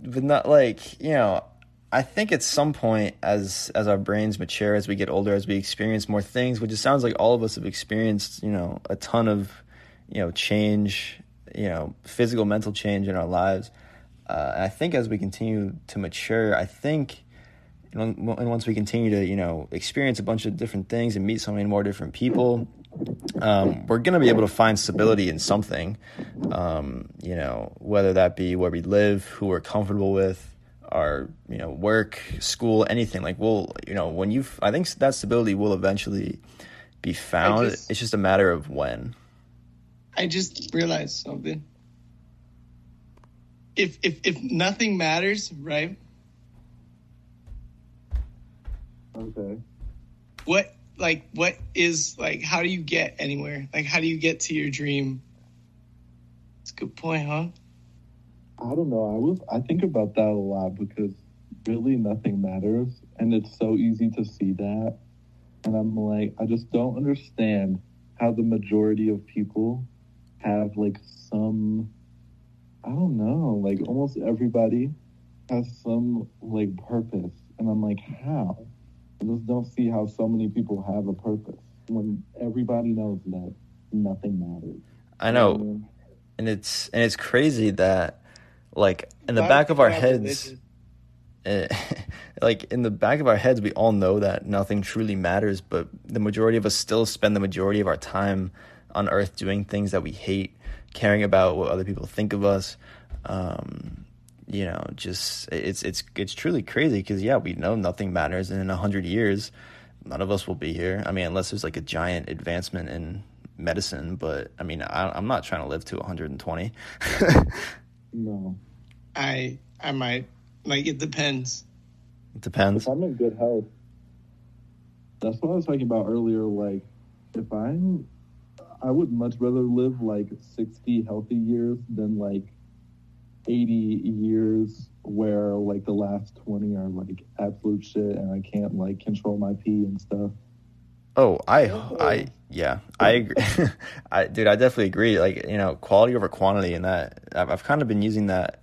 but not like you know. I think at some point, as as our brains mature, as we get older, as we experience more things, which it sounds like all of us have experienced, you know, a ton of, you know, change, you know, physical, mental change in our lives. Uh, and I think as we continue to mature, I think, and once we continue to, you know, experience a bunch of different things and meet so many more different people, um, we're going to be able to find stability in something, um, you know, whether that be where we live, who we're comfortable with, our, you know, work, school, anything. Like, we'll, you know, when you, I think that stability will eventually be found. just- it's just a matter of when. I just realized something. If if if nothing matters, right? Okay. What like what is like how do you get anywhere? Like how do you get to your dream? It's a good point, huh? I don't know. I was I think about that a lot because really nothing matters and it's so easy to see that. And I'm like, I just don't understand how the majority of people have like some I don't know, like almost everybody has some like purpose. And I'm like, how? I just don't see how so many people have a purpose when everybody knows that nothing matters. I know. You know? and it's and it's crazy that like in the Why back of our heads religion? <laughs> like in the back of our heads we all know that nothing truly matters but the majority of us still spend the majority of our time on earth doing things that we hate caring about what other people think of us um you know just it's it's it's truly crazy because yeah we know nothing matters and in a hundred years none of us will be here i mean unless there's like a giant advancement in medicine but i mean I, i'm not trying to live to 120 <laughs> No. I I might like it depends. it depends if I'm in good health, that's what I was talking about earlier. Like, if I'm, I would much rather live like 60 healthy years than like 80 years where like the last 20 are like absolute shit and I can't like control my pee and stuff. Oh, I, I, yeah, I agree. <laughs> I, dude, I definitely agree. Like, you know, quality over quantity, and that I've, I've kind of been using that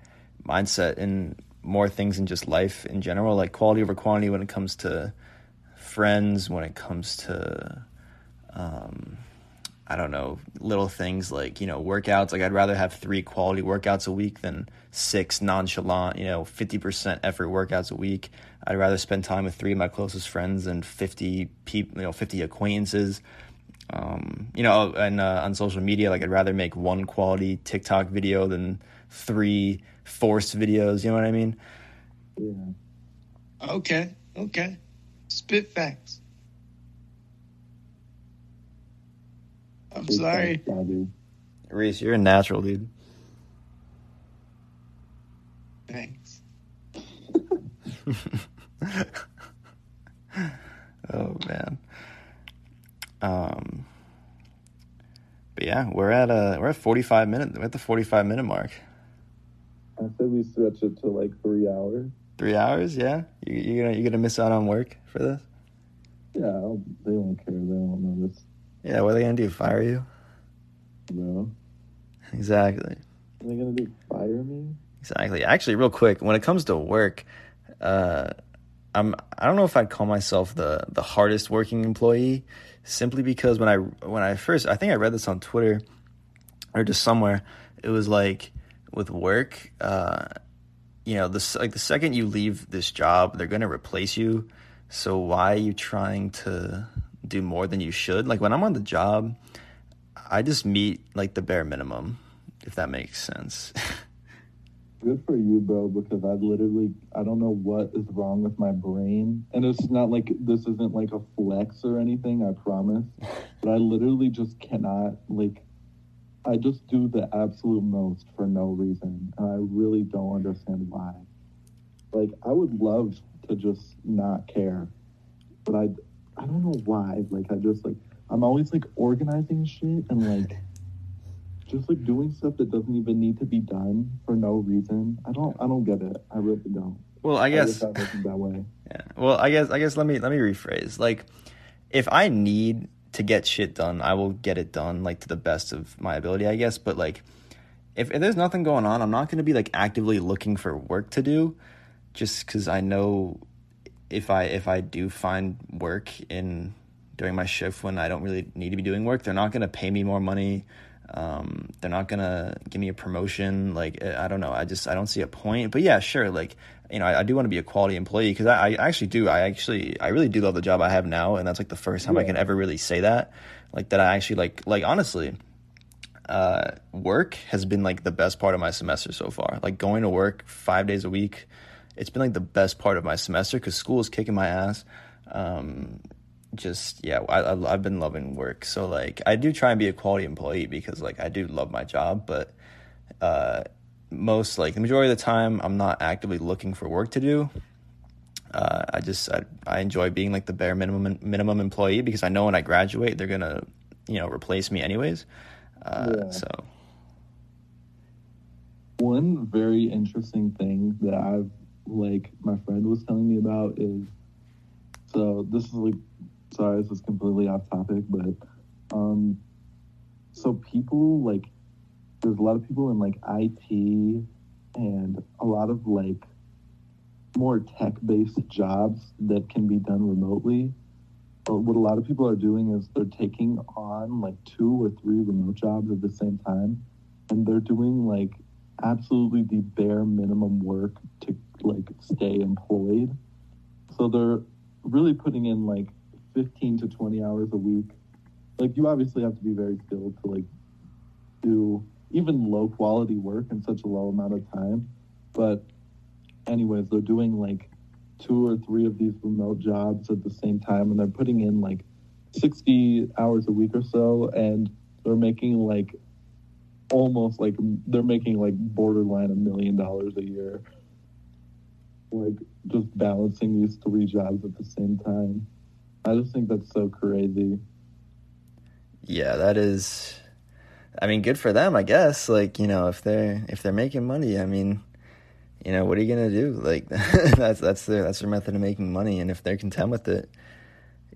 mindset in more things in just life in general. Like quality over quantity when it comes to friends, when it comes to, um, I don't know, little things like you know workouts. Like I'd rather have three quality workouts a week than six nonchalant, you know, fifty percent effort workouts a week. I'd rather spend time with three of my closest friends than fifty people, you know, fifty acquaintances. Um, you know, and uh, on social media, like I'd rather make one quality TikTok video than three forced videos. You know what I mean? Yeah. Okay, okay. Spit facts. I'm Big sorry. thanks, Bobby. Reis, you're a natural, dude. Thanks. <laughs> oh man. Um. But yeah, we're at uh we're at forty five minute we're at the forty five minute mark. I said we stretch it to like three hours. Three hours, yeah. You you gonna you gonna miss out on work for this? Yeah, I'll, they don't care. They don't notice. Yeah, what are they gonna do? Fire you? No. Exactly. Are they gonna do fire me? Exactly. Actually, real quick, when it comes to work, uh, I'm I don't know if I'd call myself the the hardest working employee, simply because when I when I first I think I read this on Twitter or just somewhere it was like with work, uh, you know, this like the second you leave this job, they're gonna replace you. So why are you trying to do more than you should? Like when I'm on the job, I just meet like the bare minimum, if that makes sense. Good for you, bro, because I literally I don't know what is wrong with my brain. And it's not like this isn't like a flex or anything, I promise. <laughs> But I literally just cannot like I just do the absolute most for no reason. And I really don't understand why. Like I would love to just not care. But I I don't know why. Like I just like I'm always like organizing shit and like just like doing stuff that doesn't even need to be done for no reason. I don't I don't get it. I really don't. Well, I guess I that way. <laughs> Yeah. Well, I guess I guess let me let me rephrase. Like if I need to get shit done, I will get it done like to the best of my ability, I guess, but like if, if there's nothing going on, I'm not going to be like actively looking for work to do just cuz I know if I if I do find work in during my shift when I don't really need to be doing work, they're not going to pay me more money. Um, they're not gonna give me a promotion. Like I don't know. I just I don't see a point. But yeah, sure. Like you know, I, I do want to be a quality employee because I, I actually do. I actually I really do love the job I have now, and that's like the first time I can ever really say that. Like that I actually like like honestly. Uh, work has been like the best part of my semester so far. Like going to work five days a week, it's been like the best part of my semester because school is kicking my ass. Um, just yeah, I, I I've been loving work. So like I do try and be a quality employee because like I do love my job, but uh, most like the majority of the time I'm not actively looking for work to do. Uh, I just I, I enjoy being like the bare minimum minimum employee because I know when I graduate they're gonna you know replace me anyways. Uh, Yeah. So One very interesting thing that I've like my friend was telling me about is so this is like sorry this is completely off topic but um so people like there's a lot of people in like IT and a lot of like more tech based jobs that can be done remotely. But what a lot of people are doing is they're taking on like two or three remote jobs at the same time and they're doing like absolutely the bare minimum work to like stay employed. So they're really putting in like 15 to 20 hours a week. Like you obviously have to be very skilled to like do even low quality work in such a low amount of time. But anyways, they're doing like two or three of these remote jobs at the same time and they're putting in like 60 hours a week or so and they're making like almost like they're making like borderline a million dollars a year like just balancing these three jobs at the same time i just think that's so crazy yeah, that is. I mean, good for them, I guess. Like you know, if they're if they're making money, I mean, you know, what are you gonna do? Like <laughs> that's that's their that's their method of making money, and if they're content with it,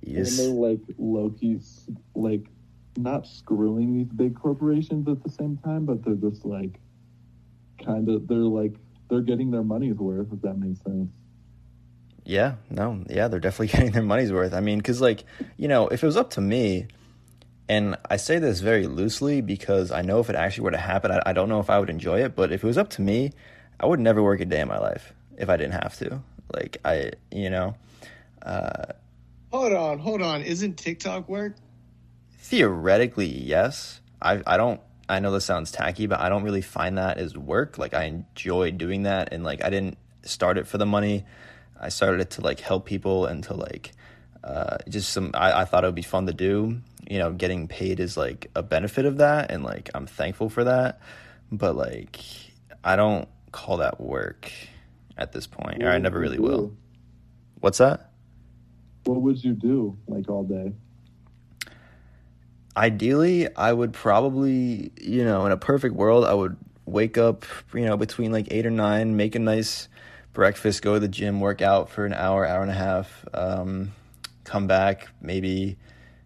you and they're like loki's like not screwing these big corporations at the same time but they're just like kind of they're like they're getting their money's worth if that makes sense Yeah, no, yeah, they're definitely <laughs> getting their money's worth. I mean, because, like, you know, if it was up to me, and I say this very loosely because I know if it actually were to happen, I, I don't know if I would enjoy it, but if it was up to me, I would never work a day in my life if I didn't have to. Like, I, you know, uh, Hold on, hold on. Isn't TikTok work? theoretically, yes. I, I don't, I know this sounds tacky, but I don't really find that as work. Like, I enjoy doing that, and, like, I didn't start it for the money. I started it to like help people and to like uh, just some. I, I thought it would be fun to do. You know, getting paid is like a benefit of that, and like I'm thankful for that. But like, I don't call that work at this point, or I never really will. What's that? what would you do like all day Ideally, I would probably, you know, in a perfect world, I would wake up, you know, between like eight or nine, make a nice breakfast, go to the gym, work out for an hour, hour and a half, um, come back, maybe,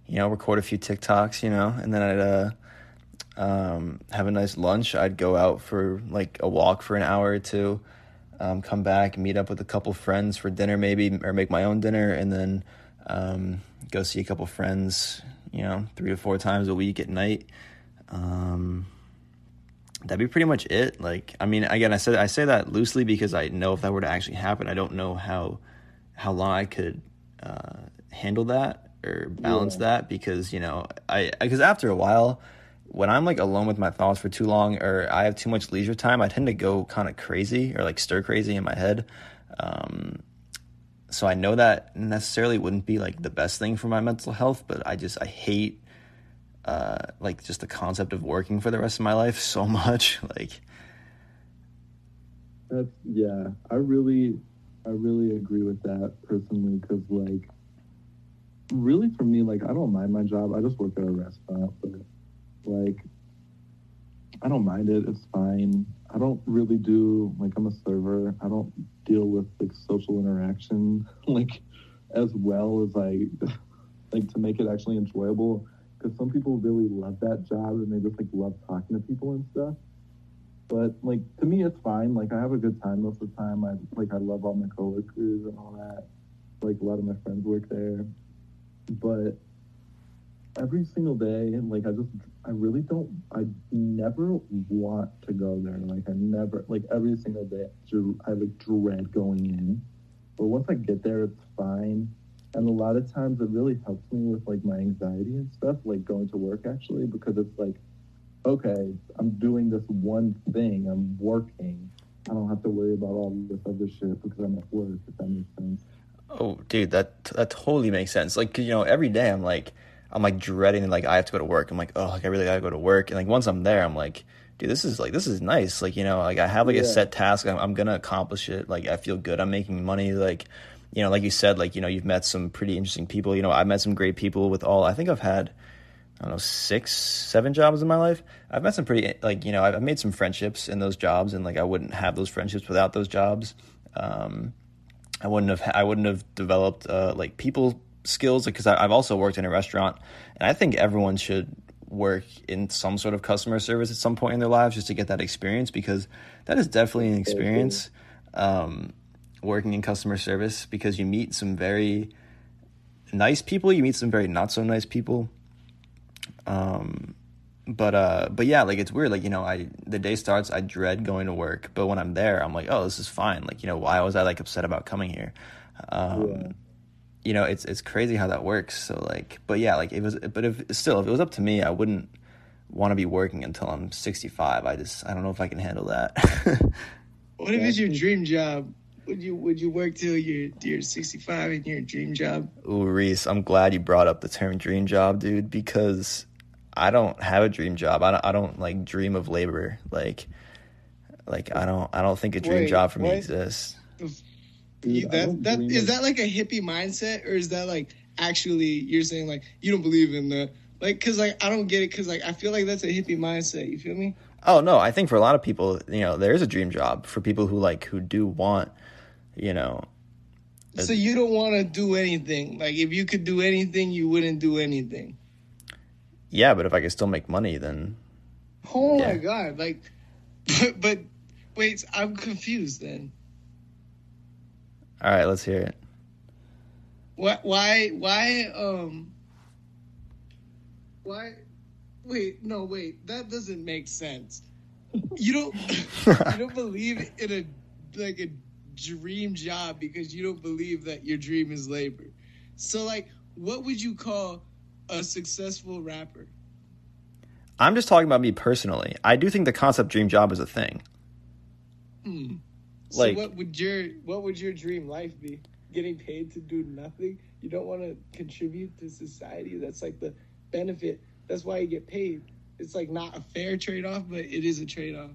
you know, record a few TikToks, you know, and then I'd uh, um, have a nice lunch. I'd go out for like a walk for an hour or two, um, come back, meet up with a couple friends for dinner, maybe, or make my own dinner, and then um, go see a couple friends, you know, three or four times a week at night. Um, that'd be pretty much it. Like, I mean, again, I said I say that loosely because I know if that were to actually happen, I don't know how how long I could uh, handle that or balance yeah. that because you know I because after a while when I'm like alone with my thoughts for too long or I have too much leisure time, I tend to go kind of crazy or like stir crazy in my head. Um, so I know that necessarily wouldn't be like the best thing for my mental health, but I just I hate uh, like just the concept of working for the rest of my life so <laughs> much. like that's yeah, I really I really agree with that personally because like really for me like I don't mind my job. I just work at a restaurant, but like, I don't mind it. It's fine. I don't really do like I'm a server. I don't deal with like social interaction <laughs> like as well as I <laughs> like to make it actually enjoyable. Because some people really love that job and they just like love talking to people and stuff. But like to me, it's fine. Like I have a good time most of the time. I like I love all my coworkers and all that. Like a lot of my friends work there, but every single day, like I just I really don't. I never want to go there. Like I never, like every single day, I a dread going in. But once I get there, it's fine. And a lot of times, it really helps me with like my anxiety and stuff, like going to work actually, because it's like, okay, I'm doing this one thing. I'm working. I don't have to worry about all this other shit because I'm at work. If that makes sense. Oh, dude, that that totally makes sense. Like you know, every day I'm like I'm like dreading like I have to go to work. I'm like, oh, like I really gotta go to work. And like once I'm there, I'm like, dude, this is like this is nice. Like you know, like I have like yeah. a set task. I'm, I'm, gonna accomplish it. Like I feel good. I'm making money. Like you know, like you said, like you know, you've met some pretty interesting people. You know, I've met some great people with all. I think I've had. I don't know, six, seven jobs in my life. I've met some pretty, like, you know, I've made some friendships in those jobs, and like, I wouldn't have those friendships without those jobs. Um, I wouldn't have, I wouldn't have developed, uh, like, people skills because I've also worked in a restaurant, and I think everyone should work in some sort of customer service at some point in their lives just to get that experience because that is definitely an experience um, working in customer service because you meet some very nice people, you meet some very not so nice people. Um, but uh, but yeah, like it's weird. Like you know, I the day starts, I dread going to work, but when I'm there, I'm like, oh, this is fine. Like you know, why was I like upset about coming here? Um, yeah you know, it's it's crazy how that works. So like, but yeah, like it was, but if still, if it was up to me, I wouldn't want to be working until I'm 65. I just, I don't know if I can handle that. <laughs> what if it's your dream job? Would you would you work till you're you're 65 in your dream job? Ooh, Reis, I'm glad you brought up the term dream job, dude, because I don't have a dream job. I don't, I don't like dream of labor. Like, like I don't, I don't think a dream Wait, job for me exists. Dude, that that is that like a hippie mindset, or is that like actually you're saying like you don't believe in the like? Because like I don't get it. Because like I feel like that's a hippie mindset. You feel me? Oh no, I think for a lot of people, you know, there is a dream job for people who like who do want, you know. A, so you don't want to do anything. Like if you could do anything, you wouldn't do anything. Yeah, but if I could still make money, then. Oh yeah. my god! Like, but, <laughs> but wait, I'm confused then. All right, let's hear it. What? Why? Why? Um. Why? Wait. No. Wait. That doesn't make sense. You don't. <laughs> you don't believe in a like a dream job because you don't believe that your dream is labor. So, like, what would you call a successful rapper? I'm just talking about me personally. I do think the concept dream job is a thing. Hmm. Like, so what would your what would your dream life be? Getting paid to do nothing? You don't want to contribute to society. That's like the benefit. That's why you get paid. It's like not a fair trade off, but it is a trade off.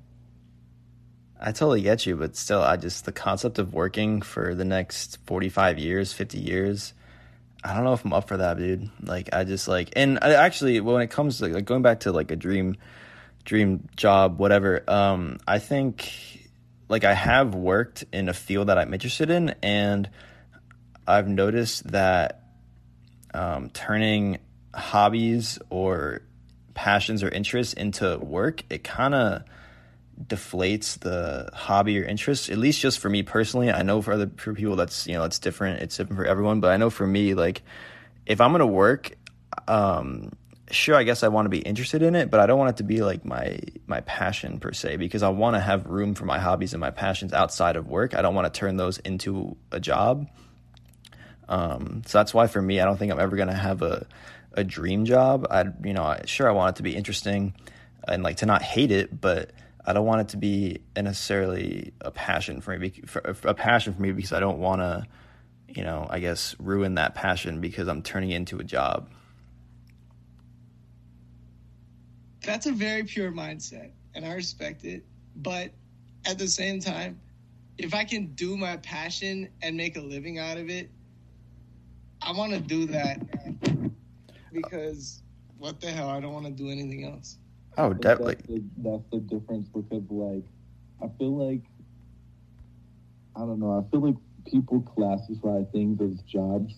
I totally get you, but still, I just the concept of working for the next forty five years, fifty years. I don't know if I'm up for that, dude. Like, I just like, and I actually, when it comes to like going back to like a dream, dream job, whatever. Um, I think like I have worked in a field that I'm interested in, and I've noticed that um, turning hobbies or passions or interests into work, it kind of deflates the hobby or interest. At least just for me personally, I know for other for people that's you know that's different. It's different for everyone, but I know for me, like if I'm gonna work, um, sure I guess I want to be interested in it, but I don't want it to be like my my passion per se because I want to have room for my hobbies and my passions outside of work. I don't want to turn those into a job. Um, so that's why for me, I don't think I'm ever gonna have a a dream job. I you know I, sure I want it to be interesting and like to not hate it, but I don't want it to be necessarily a passion for me. For, a passion for me because I don't want to, you know, I guess ruin that passion because I'm turning into a job. That's a very pure mindset, and I respect it. But at the same time, if I can do my passion and make a living out of it, I want to do that because what the hell? I don't want to do anything else. Oh, definitely. That's the, that's the difference because, like, I feel like, I don't know, I feel like people classify things as jobs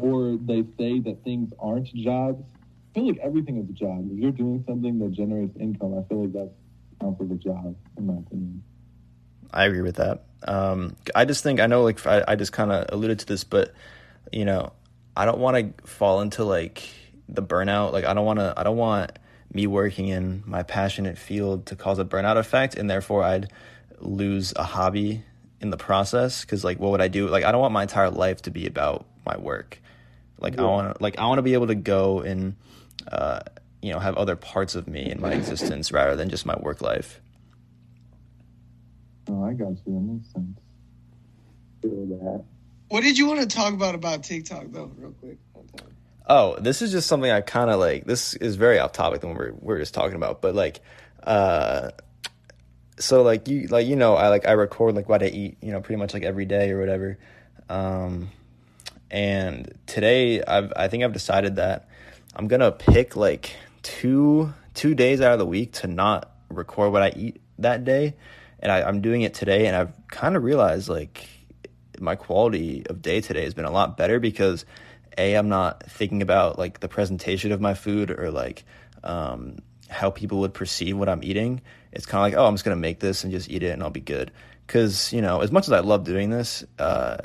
or they say that things aren't jobs. I feel like everything is a job. If you're doing something that generates income, I feel like that's counts as a job, in my opinion. I agree with that. Um, I just think I know, like I, I just kind of alluded to this, but you know, I don't want to fall into like the burnout. Like I don't want to. I don't want me working in my passionate field to cause a burnout effect, and therefore I'd lose a hobby in the process. Because like, what would I do? Like, I don't want my entire life to be about my work. Like, yeah. I want to. Like, I want to be able to go and, uh, you know, have other parts of me in my existence rather than just my work life. Oh, I got you. That makes sense. That. What did you want to talk about about TikTok though, real quick? Oh, this is just something I kind of like. This is very off topic than we're we're just talking about, but like, uh, so like you like you know I like I record like what I eat, you know, pretty much like every day or whatever. Um, and today I've I think I've decided that I'm gonna pick like two two days out of the week to not record what I eat that day, and I, I'm doing it today, and I've kind of realized like my quality of day today has been a lot better because a I'm not thinking about like the presentation of my food or like um, how people would perceive what I'm eating. It's kind of like oh I'm just gonna make this and just eat it and I'll be good. Because you know as much as I love doing this, uh,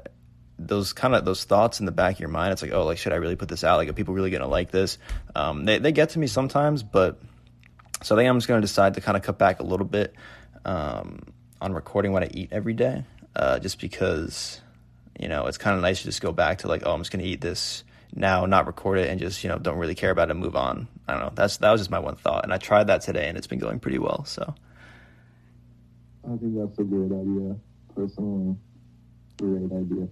those kind of those thoughts in the back of your mind, it's like oh like should I really put this out? Like are people really gonna like this? Um, they they get to me sometimes, but so I think I'm just gonna decide to kind of cut back a little bit um, on recording what I eat every day, uh, just because you know, it's kind of nice to just go back to like, oh, I'm just to eat this now, not record it, and just you know don't really care about it, move on. I don't know. That's that was just my one thought, and I tried that today, and it's been going pretty well. So, I think that's a great idea. Personally, great idea.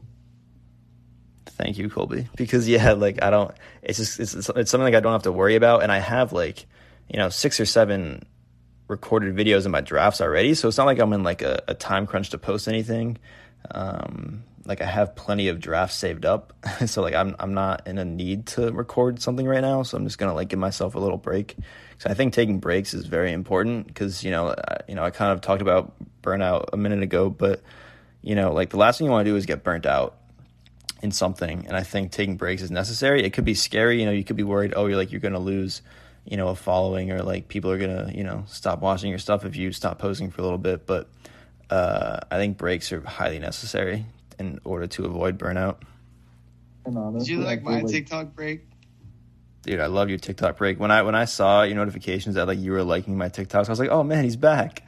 Thank you, Colby. <laughs> Because yeah, like I don't. It's just it's it's something like I don't have to worry about, and I have like you know six or seven recorded videos in my drafts already, so it's not like I'm in like a, a time crunch to post anything. Um, like I have plenty of drafts saved up, <laughs> so like I'm I'm not in a need to record something right now. So I'm just gonna like give myself a little break. So I think taking breaks is very important because you know I, you know I kind of talked about burnout a minute ago, but you know like the last thing you want to do is get burnt out in something, and I think taking breaks is necessary. It could be scary, you know, you could be worried, oh, you're like you're gonna lose you know a following or like people are gonna you know stop watching your stuff if you stop posting for a little bit, but. Uh, I think breaks are highly necessary in order to avoid burnout. And honestly, Did you like my like... TikTok break? Dude, I love your TikTok break. When I when I saw your notifications that like you were liking my TikToks, I was like, oh man, he's back.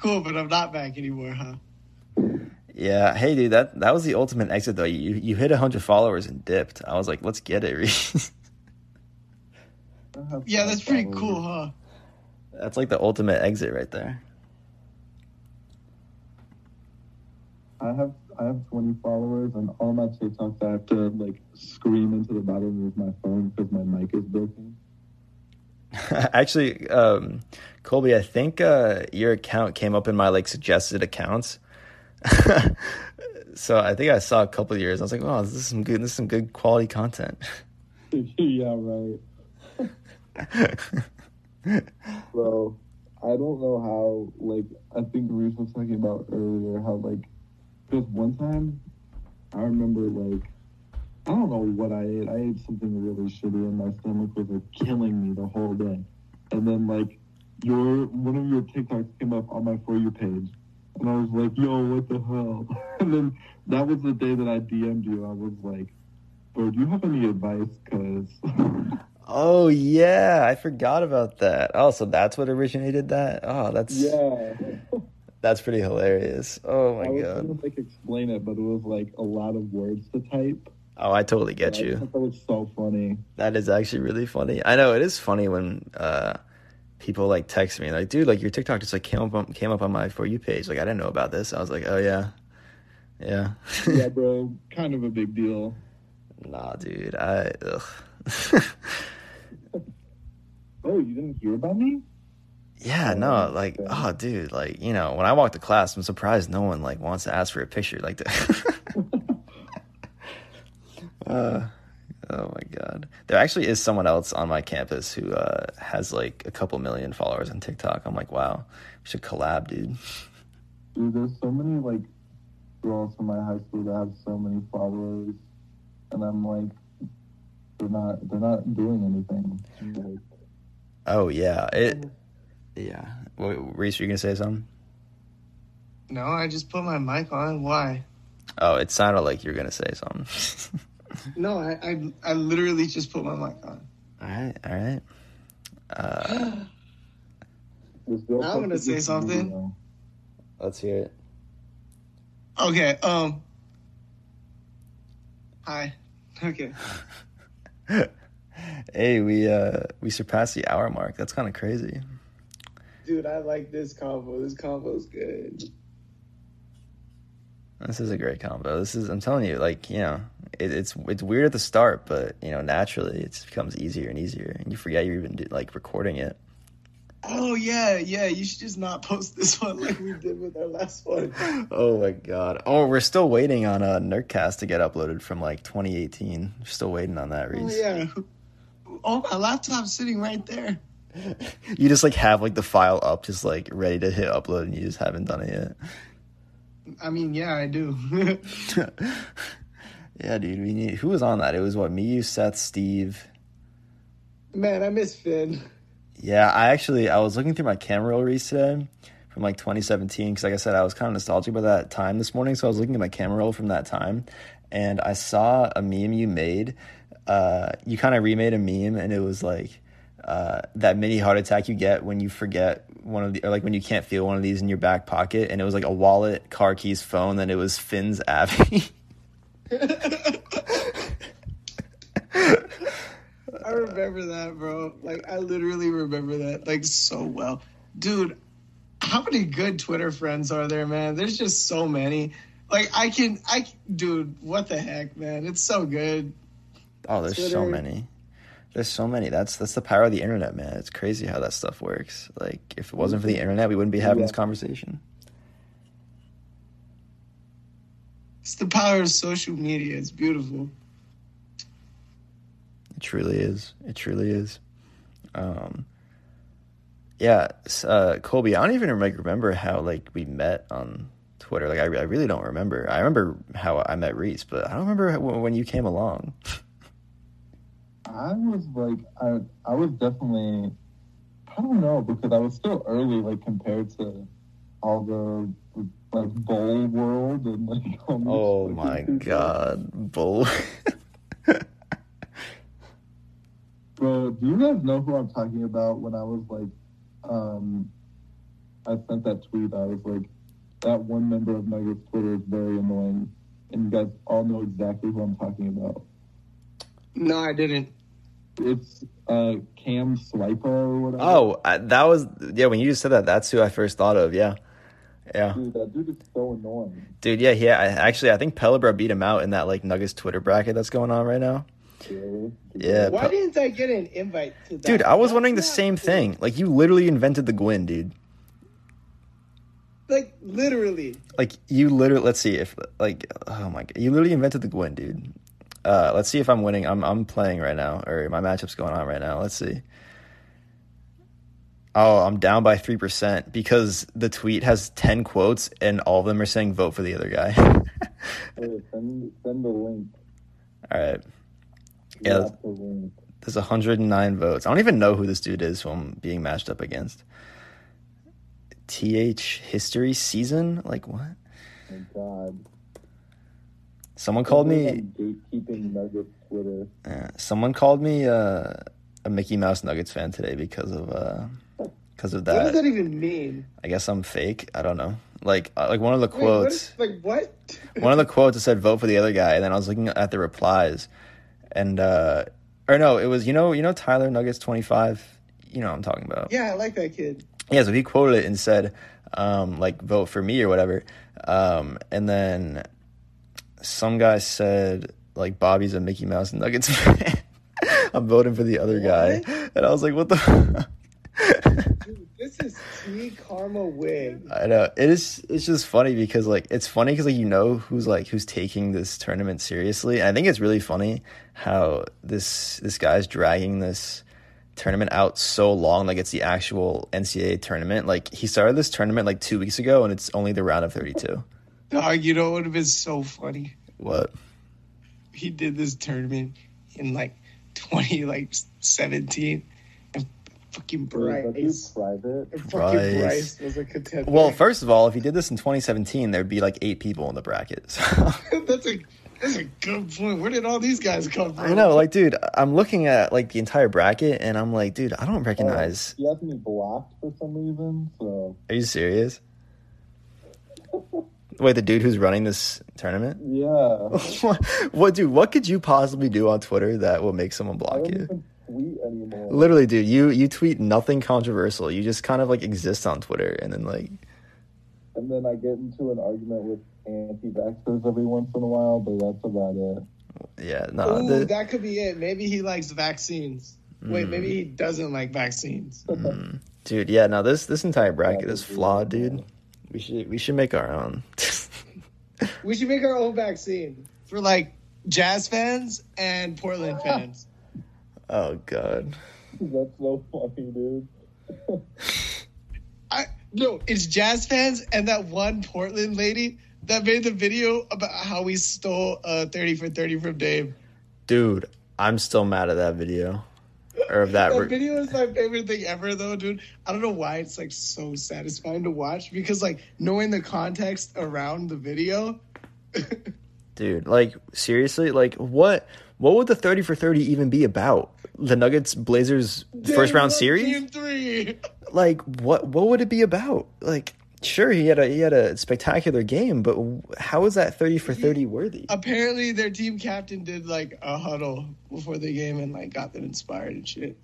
Cool, but I'm not back anymore, huh? Yeah. Hey, dude, that that was the ultimate exit though. You you hit hundred followers and dipped. I was like, let's get it, <laughs> Reis. yeah, that's pretty cool, huh? That's like the ultimate exit right there. I have I have 20 followers, and all my TikToks I have to like scream into the bottom of my phone because my mic is broken. <laughs> Actually, um, Colby, I think uh, your account came up in my like suggested accounts. <laughs> so I think I saw a couple of years. I was like, "Oh, this is some good. This is some good quality content." <laughs> yeah, right. <laughs> Bro, I don't know how. Like, I think Reis was talking about earlier how like just one time, I remember like, I don't know what I ate. I ate something really shitty, and my stomach was like killing me the whole day. And then like, your one of your TikToks came up on my for you page, and I was like, "Yo, what the hell?" <laughs> and then that was the day that I DM'd you. I was like, Or do you have any advice? Because <laughs> Oh yeah, I forgot about that. Oh, so that's what originated that. Oh, that's yeah, <laughs> that's pretty hilarious. Oh my I was god. gonna like explain it, but it was like a lot of words to type. Oh, I totally get you. that was so funny. That is actually really funny. I know it is funny when uh, people like text me like, "Dude, like your TikTok just like came up on, came up on my for you page. Like I didn't know about this." I was like, "Oh yeah, yeah." Yeah, <laughs> bro, kind of a big deal. nah, dude. I ugh. <laughs> Oh, you didn't hear about me? yeah, no, like oh, dude, like you know, when I walk to class, I'm surprised no one like wants to ask for a picture like that. <laughs> uh, oh my god, there actually is someone else on my campus who uh, has like a couple million followers on TikTok. I'm like, wow, we should collab, dude. Dude, there's so many like girls from my high school that have so many followers, and I'm like, they're not they're not doing anything. Like, Oh yeah, it. Yeah, Wait, Reis, were you gonna say something? No, I just put my mic on. Why? Oh, it sounded like you're gonna say something. <laughs> No, I, I, I literally just put my mic on. all right, all right. Uh, Now I'm gonna say something. video. let's hear it. Okay. Um. Hi. Okay. <laughs> hey, we uh we surpassed the hour mark. That's kind of crazy. Dude, I like this combo. This combo's good. This is a great combo. This is I'm telling you, like you know, it, it's it's weird at the start, but you know, naturally it becomes easier and easier, and you forget you're even like recording it. Oh yeah, yeah. You should just not post this one like we did with our last one. <laughs> Oh my god! Oh, we're still waiting on a uh, Nerdcast to get uploaded from like 2018. We're still waiting on that, Oh yeah. Oh, my laptop's sitting right there. <laughs> You just like have like the file up, just like ready to hit upload, and you just haven't done it yet. I mean, yeah, I do. <laughs> yeah, dude. We need. Who was on that? It was what me, you, Seth, Steve. Man, I miss Finn. Yeah, I actually I was looking through my camera roll Reis today from like 2017 because like I said I was kind of nostalgic about that time this morning, so I was looking at my camera roll from that time, and I saw a meme you made. Uh, you kind of remade a meme, and it was like uh, that mini heart attack you get when you forget one of the or like when you can't feel one of these in your back pocket, and it was like a wallet, car keys, phone. Then it was Finn's Abbey. <laughs> I remember that, bro. Like, I literally remember that, like, so well. Dude, how many good Twitter friends are there, man? There's just so many. Like, I can, I, dude, what the heck, man? It's so good. Oh, there's so many. There's so many. That's that's the power of the internet, man. It's crazy how that stuff works. Like if it wasn't for the mm-hmm. internet, we wouldn't be having this conversation. It's the power of social media. It's beautiful. It truly is. It truly is. Um Yeah, uh Colby, I don't even like remember how like we met on Twitter. Like I, I really don't remember. I remember how I met Reese, but I don't remember how, when you came along. I was like, I I was definitely, I don't know because I was still early, like compared to all the like bowl world and like. <laughs> All these Oh my people. god, bull. Bro, do you guys know who I'm talking about? When I was like, um, I sent that tweet. I was like, that one member of Nuggets Twitter is very annoying, and you guys all know exactly who I'm talking about. No, I didn't. It's uh Cam Swiper or whatever. oh, I, that was yeah. When you just said that, that's who I first thought of. Yeah, yeah. dude, that dude is so annoying. Dude, yeah, yeah. I, actually, I think Pelibra beat him out in that like Nuggets Twitter bracket that's going on right now. Really? Yeah, Why Pel- didn't I get an invite to that? dude, I was That's wondering the same cool. thing. Like, you literally invented the Gwyn, dude. Like, literally. Like, you literally. Let's see if like, oh my god, you literally invented the Gwyn, dude. Uh, let's see if I'm winning. I'm I'm playing right now, or my matchup's going on right now. Let's see. Oh, I'm down by three percent because the tweet has ten quotes and all of them are saying vote for the other guy. <laughs> Hey, send send the link. all right. Yeah. The. There's 109 votes. I don't even know who this dude is who I'm being matched up against. TH History Season? Like what? Oh God. Someone called me. gatekeeping Nuggets Twitter. Yeah, someone called me uh, a Mickey Mouse Nuggets fan today because of uh, because of what does that. that even mean? I guess I'm fake. I don't know. Like uh, like one of the Wait, what quotes. like what? one of the quotes that said vote for the other guy, and then I was looking at the replies, and uh, or no, it was you know you know Tyler Nuggets twenty five. You know what I'm talking about. yeah, I like that kid. Yeah, so he quoted it and said, um, like, vote for me or whatever. Um, and then some guy said, like, Bobby's a Mickey Mouse Nuggets <laughs> fan. I'm voting for the other guy. And I was like, what the <laughs> Dude, this is T Karma Wig. I know. It is it's just funny because like it's funny because like you know who's like who's taking this tournament seriously. And I think it's really funny how this this guy's dragging this tournament out so long like it's the actual NCAA tournament. Like he started this tournament like 2 weeks ago and it's only the round of 32. Dog, you know what would have been so funny? What? He did this tournament in like twenty like seventeen, and fucking Bryce, private. fucking Bryce. Bryce was a contender. Well, first of all, if he did this in 2017, there'd be like 8 people in the bracket. So <laughs> that's a that's a good point. Where did all these guys come from? I know, like dude, I'm looking at like the entire bracket and I'm like, dude, I don't recognize. He has me blocked for some reason, so Are you serious? Wait, the dude who's running this tournament? yeah. what, <laughs> what, dude? What could you possibly do on Twitter that will make someone block don't you? even tweet anymore. Literally, dude, you you tweet nothing controversial. You just kind of like exist on Twitter, and then like, And then I get into an argument with anti-vaxxers every once in a while, but that's about it. yeah, no, Ooh, the- that could be it. Maybe he likes vaccines. Wait, maybe he doesn't like vaccines. <laughs> mm, dude, yeah, no, this this entire bracket is flawed, dude. We should we should make our own. We should make our own vaccine for like jazz fans and Portland <laughs> fans. Oh god, That's so funny, dude. <laughs> I no, it's jazz fans and that one Portland lady that made the video about how we stole uh, thirty for thirty from Dave. dude, I'm still mad at that video or of that. That re- video is my favorite thing ever, though, dude. I don't know why it's like so satisfying to watch because like knowing the context around the video. <laughs> dude like seriously like what what would the 30 for 30 even be about the nuggets blazers first round series three. like what what would it be about like sure he had a he had a spectacular game but how is that 30 for 30 worthy Apparently, their team captain did like a huddle before the game and like got them inspired and shit.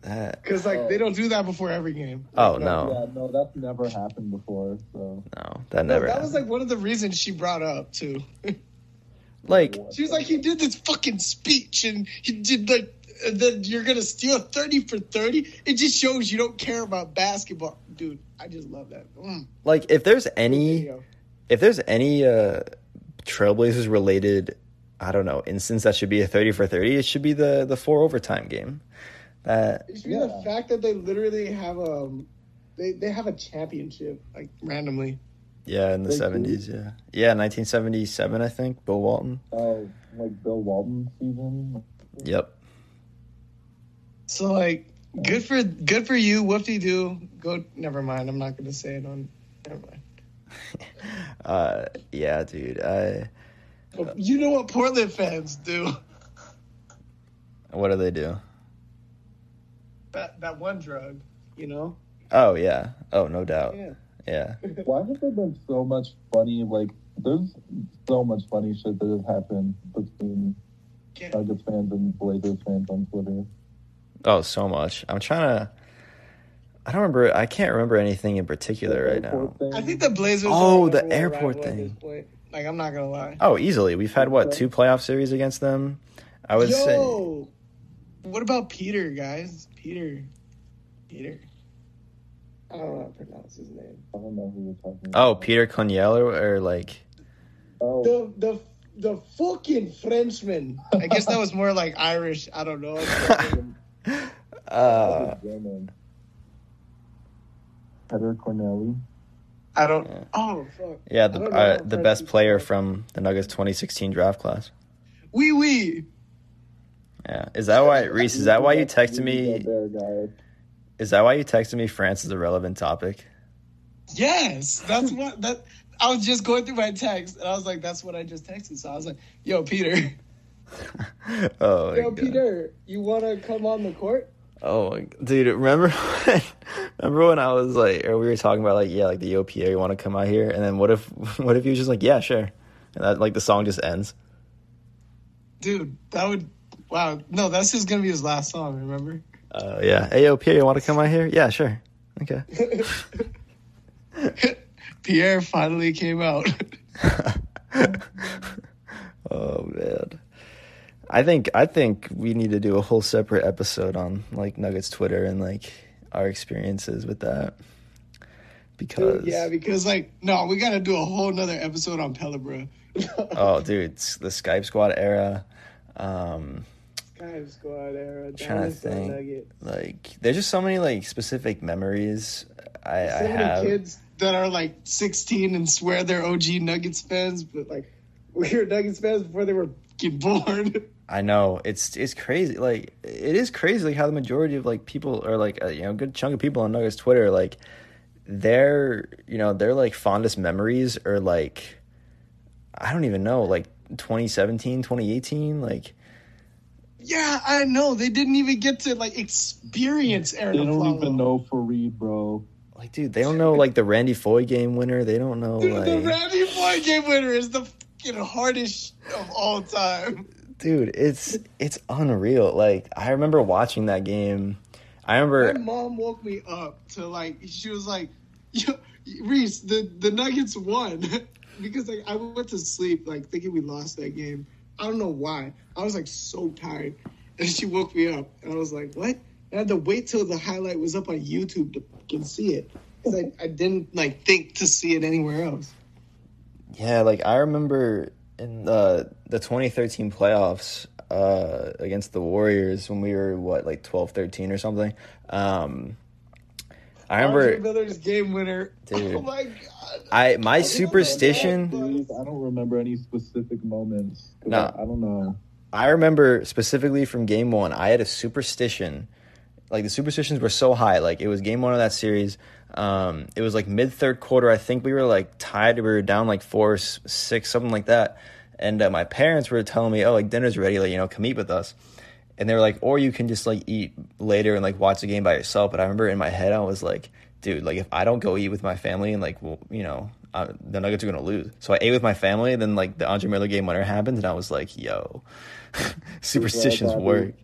Because like they don't do that before every game. oh no Yeah, no, that's never happened before, so. no that never that was like one of the reasons she brought up too. <laughs> like she was like, he did this fucking speech and he did like, and then you're gonna steal thirty for thirty. It just shows you don't care about basketball, dude. I just love that. Mm. like if there's any if there's any uh trailblazers related i don't know instance that should be a 30 for 30 it should be the the four overtime game that It should be the fact that they literally have a they they have a championship like randomly. Yeah, in the seventies. Yeah, yeah, nineteen seventy seven. I think Bill Walton. Oh, like Bill Walton season. Yep. So like, good for good for you. Whoopty doo. Go. Never mind. I'm not gonna say it on. Never mind. <laughs> Uh, yeah, dude. I. But you know what Portland fans do? What do they do? That that one drug. You know. Oh yeah. Oh no doubt. Yeah. Yeah. Why has there been so much funny, like, there's so much funny shit that has happened between Yeah. Nuggets fans and Blazers fans on Twitter. Oh, so much. I'm trying to. I don't remember. I can't remember anything in particular right now. Thing. I think the Blazers. Oh, are the airport thing. Like I'm not gonna lie. Oh, easily. We've had what two playoff series against them. I would say. What about Peter, guys? Peter, Peter. I don't know how to pronounce his name. I don't know who you're talking about. Oh, Peter Coniel or, or like. Oh, The the the fucking Frenchman. I guess that was more like Irish. I don't know. <laughs> Uh, German. Heather Cornelie. I don't. Yeah. Oh fuck. yeah, the uh, the French best people player from the Nuggets 2016 draft class. Wee wee. Yeah, is that why Reis? Is that why you texted me? Is that why you texted me? France is a relevant topic. Yes, that's what that I was just going through my text, and I was like, "That's what I just texted." So I was like, "Yo, Peter, <laughs> oh, my yo, God. Peter, you want to come on the court?" Oh, dude, remember <laughs> when, remember when I was like, or we were talking about like, yeah, like the OPA, you want to come out here? And then what if, <laughs> what if he was just like, yeah, sure. And that, like, the song just ends. Dude, that would. Wow, no, that's just gonna be his last song. Remember? Uh, yeah. Hey, OPA, you want to come out here? Yeah, sure. Okay. <laughs> Pierre finally came out. <laughs> oh man. I think I think we need to do a whole separate episode on like Nuggets Twitter and like our experiences with that. Because yeah, because like, no, we gotta do a whole nother episode on Pelibra. oh dude, it's the Skype squad era. Um Skype Squad era. trying to think. like there's just so many like specific memories I, So I many have. kids that are like 16 and swear they're OG Nuggets fans, but like <laughs> we were Nuggets fans before they were getting born. <laughs> I know it's it's crazy. Like it is crazy like how the majority of like people are like a, you know a good chunk of people on Nuggets Twitter like their you know their like fondest memories are like I don't even know like 2017 2018 like yeah, I know. They didn't even get to like experience Arron. They don't Afflalo. even know Faried, bro. like dude they don't know like the Randy Foye game winner they don't know Dude, the Randy Foye game winner is the fucking hardest of all time. dude it's it's unreal like I remember watching that game I remember My mom woke me up to like she was like, Yo, Reis, the the Nuggets won <laughs> because like I went to sleep like thinking we lost that game. I don't know why. I was like so tired, and she woke me up, and I was like, "What?" I had to wait till the highlight was up on YouTube to fucking see it because I, I didn't like think to see it anywhere else. Yeah, like I remember in the the 2013 playoffs uh, against the Warriors when we were what like 12, 13 or something. Um, I remember Miller's game winner. Dude. <laughs> Oh my god! I my superstition. Please, I don't remember any specific moments. No. I, I don't know. I remember specifically from game one. I had a superstition. Like the superstitions were so high. Like it was game one of that series. Um, it was like mid third quarter. I think we were like tied. We were down like four, six, something like that. And uh, my parents were telling me, "Oh, like dinner's ready. Like you know, come eat with us." And they were like, "Or you can just like eat later and like watch the game by yourself." But I remember in my head, I was like, "Dude, like if I don't go eat with my family and like well, you know." Uh, the Nuggets are gonna lose, so I ate with my family. Then like the Andre Miller game winner happened, and I was like, "Yo, <laughs> superstitions Bobby. work."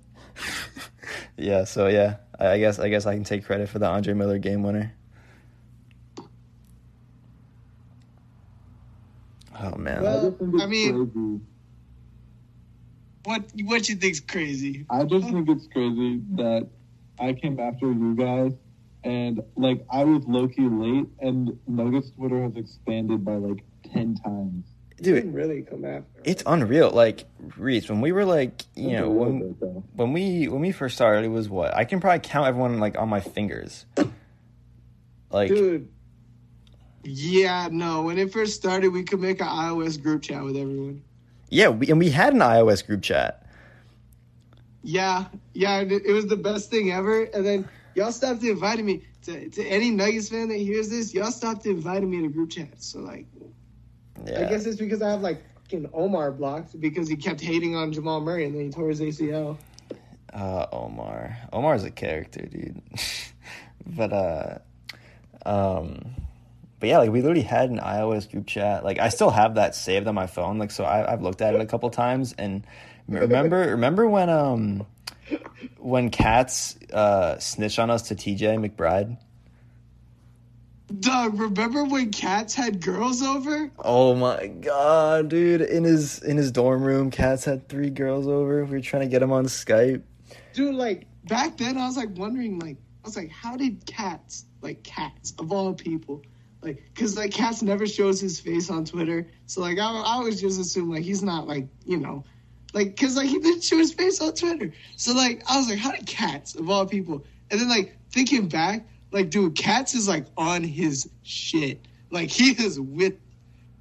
<laughs> yeah, so yeah, I I guess I guess I can take credit for the Andre Miller game winner. Oh man, Well, I just think it's I mean- crazy. What what you think's crazy? I just think it's crazy that I came after you guys, and like I was low key late, and Nuggets Twitter has expanded by like ten times. Dude, didn't really come after. it's unreal. Like Reis, when we were like, you know, It's a little when bit, when we when we first started, it was what I can probably count everyone like on my fingers. <coughs> Like, Dude. Yeah, no. When it first started, we could make an iOS group chat with everyone. Yeah, we, and we had an iOS group chat. Yeah, yeah. It, was the best thing ever. And then y'all stopped inviting me to, to any Nuggets fan that hears this. Y'all stopped inviting me to group chats. So like, Yeah, I guess it's because I have like fucking Omar blocked because he kept hating on Jamal Murray and then he tore his ACL. uh, Omar. Omar's a character, dude. <laughs> but uh, um, but yeah, like we literally had an iOS group chat. Like I still have that saved on my phone. Like so, I, I've looked at it a couple times. And remember, remember when um, when cats uh snitched on us to TJ McBride. Doug, remember when cats had girls over? Oh my god, dude! In his in his dorm room, cats had three girls over. We were trying to get him on Skype. Dude, like back then I was like wondering like I was like how did cats like cats of all people like because like cats never shows his face on Twitter so like I, I always just assume like he's not like you know like because like he didn't show his face on Twitter so like I was like how did cats of all people and then like thinking back like dude cats is like on his shit like he is with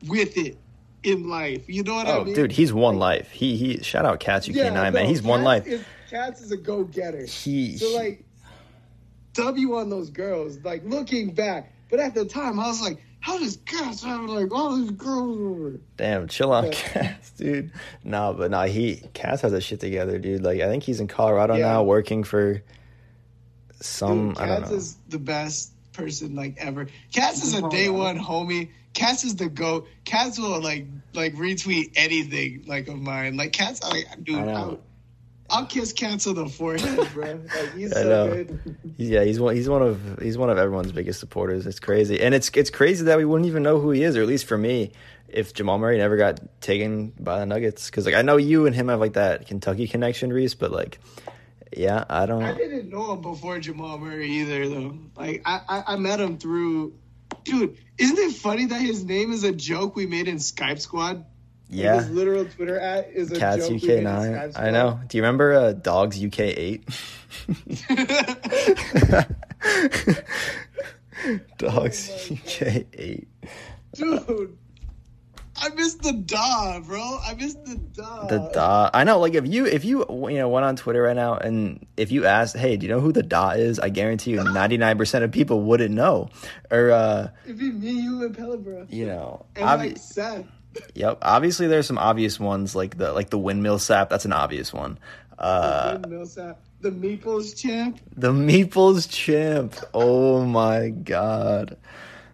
with it in life you know what I Oh, mean dude, he's one life. He he. Shout out Cats UK9, man. no, He's one life. Is, Cats is a go getter. He So like, W on those girls. Like looking back, but at the time I was like, how does Cass have like all these girls over? Damn, chill on Yeah. <laughs> Cass, dude. Nah, but nah, he Cass has his shit together, dude. Like I think he's in Colorado Yeah. now, working for some. Dude, I don't Cass know. is the best person like ever. Cass is a oh, day one homie. Cass is the goat. Cass will like like retweet anything like of mine. Like Cass, like dude, I know. I'll, kiss Cass on the forehead, bro. Like he's <laughs> I so know. good. Yeah, he's one. He's one of he's one of everyone's biggest supporters. It's crazy, and it's it's crazy that we wouldn't even know who he is, or at least for me, if Jamal Murray never got taken by the Nuggets, because like I know you and him have like that Kentucky connection, Reis, but like, yeah, I I don't. I didn't know him before Jamal Murray either, though. Like I, I, I met him through. Dude, isn't it funny that his name is a joke we made in Skype Squad? Like, Yeah, his literal Twitter at is a Cats joke UK we made in nine. I know. Do you remember uh, Dogs UK eight? <laughs> Dogs Oh UK eight. Dude, I missed the da, bro. I missed the da. The dot. I know. Like if you if you you know went on Twitter right now and if you asked, hey, do you know who the dot is? I guarantee you, <laughs> ninety nine percent of people wouldn't know. Or uh, It'd be me, you, and Pella, bro. you know, And obvi- like Seth. Yep. Obviously, there's some obvious ones like the like the windmill sap. That's an obvious one. Uh, the Millsap, the Meeples champ. the Meeples champ. Oh my god,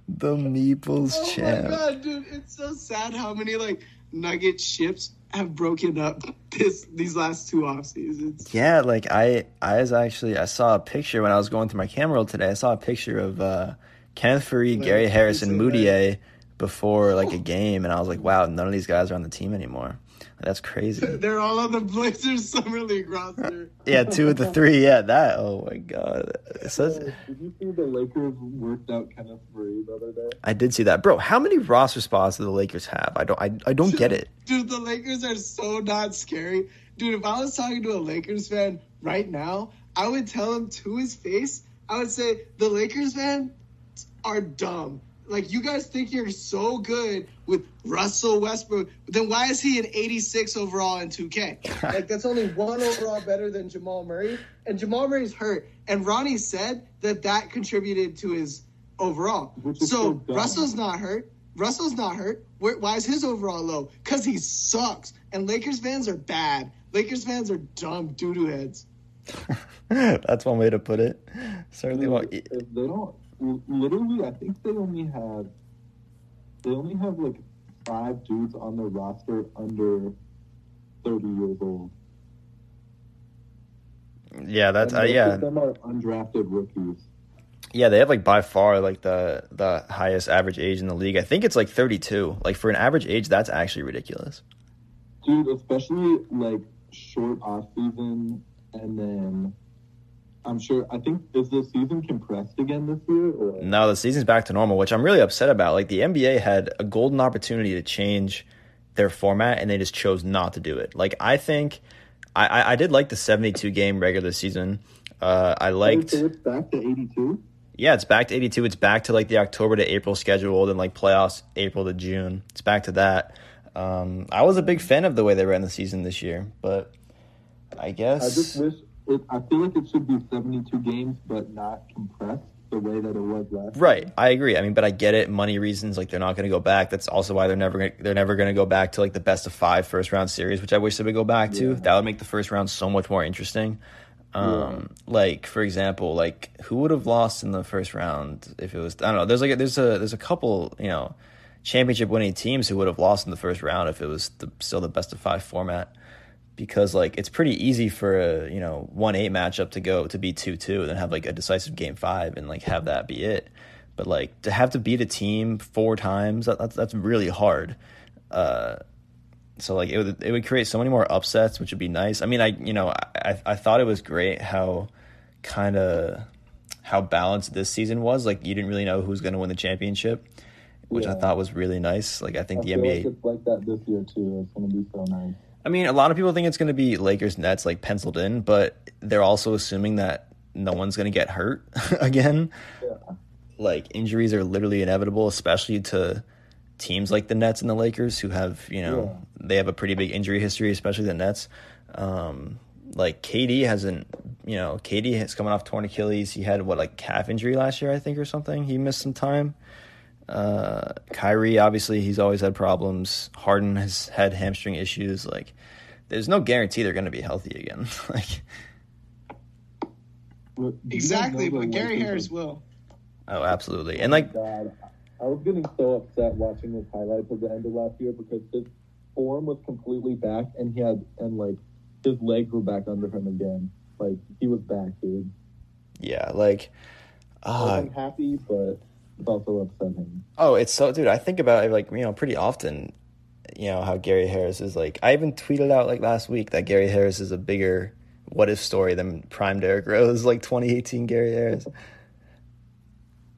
the Meeples champ. Oh my god, dude! It's so sad how many like Nugget ships have broken up this these last two off seasons. Yeah, like I, I was actually I saw a picture when I was going through my camera roll today. I saw a picture of uh, Kenneth Faried, Gary Harris, and Moutier before like a game, and I was like, wow, none of these guys are on the team anymore. That's crazy. <laughs> They're all on the Blazers summer league roster. <laughs> yeah, two of the <laughs> three. Yeah, that. Oh my god. It's such- Did you see the Lakers worked out Kenneth Murray the other day? I did see that, bro. How many roster spots do the Lakers have? I don't. I, I don't get it. Dude, the Lakers are so not scary. Dude, if I was talking to a Lakers fan right now, I would tell him to his face, I would say, the Lakers fan are dumb. Like, you guys think you're so good with Russell Westbrook, then why is he an 86 overall in 2K? <laughs> like, that's only one overall better than Jamal Murray. And Jamal Murray's hurt. And Ronnie said that that contributed to his overall. So, so. Russell's not hurt. Russell's not hurt. Where, why is his overall low? Because he sucks. And Lakers fans are bad. Lakers fans are dumb doo doo heads. <laughs> That's one way to put it. Certainly. Well, if they don't, literally, I think they only have, they only have like five dudes on their roster under thirty years old. yeah, that's uh, yeah. them are undrafted rookies. Yeah, they have like by far like the the highest average age in the league. I think it's like 32. Like for an average age, that's actually ridiculous. Dude, especially like short off season, and then I'm sure. I think is the season compressed again this year, or No, the season's back to normal, which I'm really upset about. Like the NBA had a golden opportunity to change their format, and they just chose not to do it. Like I think I I, did like the 72 game regular season. Uh, I liked. So it's back to 82. Yeah, it's back to 82. It's back to like the October to April schedule, then like playoffs April to June. It's back to that. Um, I was a big fan of the way they ran the season this year, but I guess I just wish it. I feel like it should be 72 games, but not compressed the way that it was last. Right, I agree. I mean, but I get it. Money reasons, like they're not going to go back. That's also why they're never gonna, they're never going to go back to like the best of five first round series, which I wish they would go back to. Yeah. That would make the first round so much more interesting. Um, like for example, like who would have lost in the first round if it was I don't know. There's like a, there's a there's a couple you know championship winning teams who would have lost in the first round if it was the, still the best of five format because like it's pretty easy for a you know one eight matchup to go to be two two and then have like a decisive game five and like have that be it. But like to have to beat a team four times that, that's that's really hard. Uh, so like it would it would create so many more upsets, which would be nice. I mean, I you know I I thought it was great how kind of how balanced this season was. Like you didn't really know who was going to win the championship, which I thought was really nice. Like I think I the NBA. like that this year too. It's going to be so nice. I mean, a lot of people think it's going to be Lakers Nets like penciled in, but they're also assuming that no one's going to get hurt <laughs> again. Yeah. Like injuries are literally inevitable, especially to teams like the Nets and the Lakers who have, you know, they have a pretty big injury history, especially the Nets. Um, like KD hasn't, you know, KD is coming off torn Achilles. He had what like calf injury last year, I think, or something. He missed some time. Uh, Kyrie, obviously, he's always had problems. Harden has had hamstring issues. Like, there's no guarantee they're going to be healthy again. <laughs> like, Do Exactly, but Gary Harris are- will. oh, absolutely. And like, God, I was getting so upset watching his highlights at the end of last year because his form was completely back, and he had and like his legs were back under him again. Like he was back, dude. yeah, like, I uh, wasn't happy, but it's also upsetting. Oh, it's so, dude. I think about it like you know pretty often. You know how Gary Harris is like. I even tweeted out like last week that Gary Harris is a bigger what if story than prime Derrick Rose, <laughs> like 2018 Gary Harris.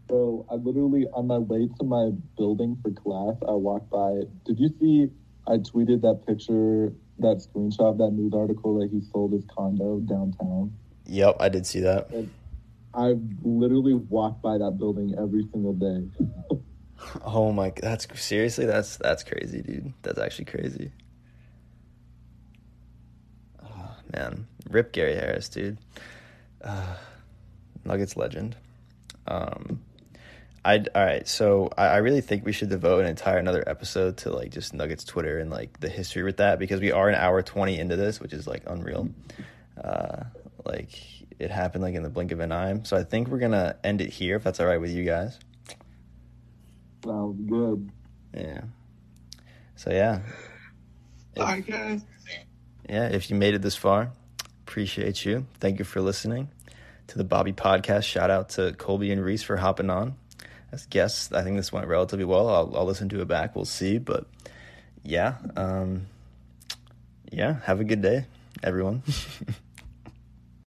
So I literally on my way to my building for class, I walked by. Did you see? I tweeted that picture, that screenshot, that news article that he sold his condo downtown. Yep, I did see that. I literally walk by that building every single day. <laughs> Oh my, that's seriously that's that's crazy, dude. That's actually crazy. Oh, man, rip Gary Harris, dude. Uh, Nuggets legend. Um, I all right. So I, I really think we should devote an entire another episode to like just Nuggets Twitter and like the history with that because we are an hour twenty into this, which is like unreal. Uh, like it happened like in the blink of an eye. So I think we're gonna end it here if that's all right with you guys. Sounds good. Yeah. So yeah. If- All right, guys. yeah, if you made it this far, appreciate you. Thank you for listening to the Bobby Podcast. Shout out to Colby and Reis for hopping on as guests. I think this went relatively well. I'll, I'll listen to it back. We'll see. But yeah, um, yeah, have a good day, everyone. <laughs>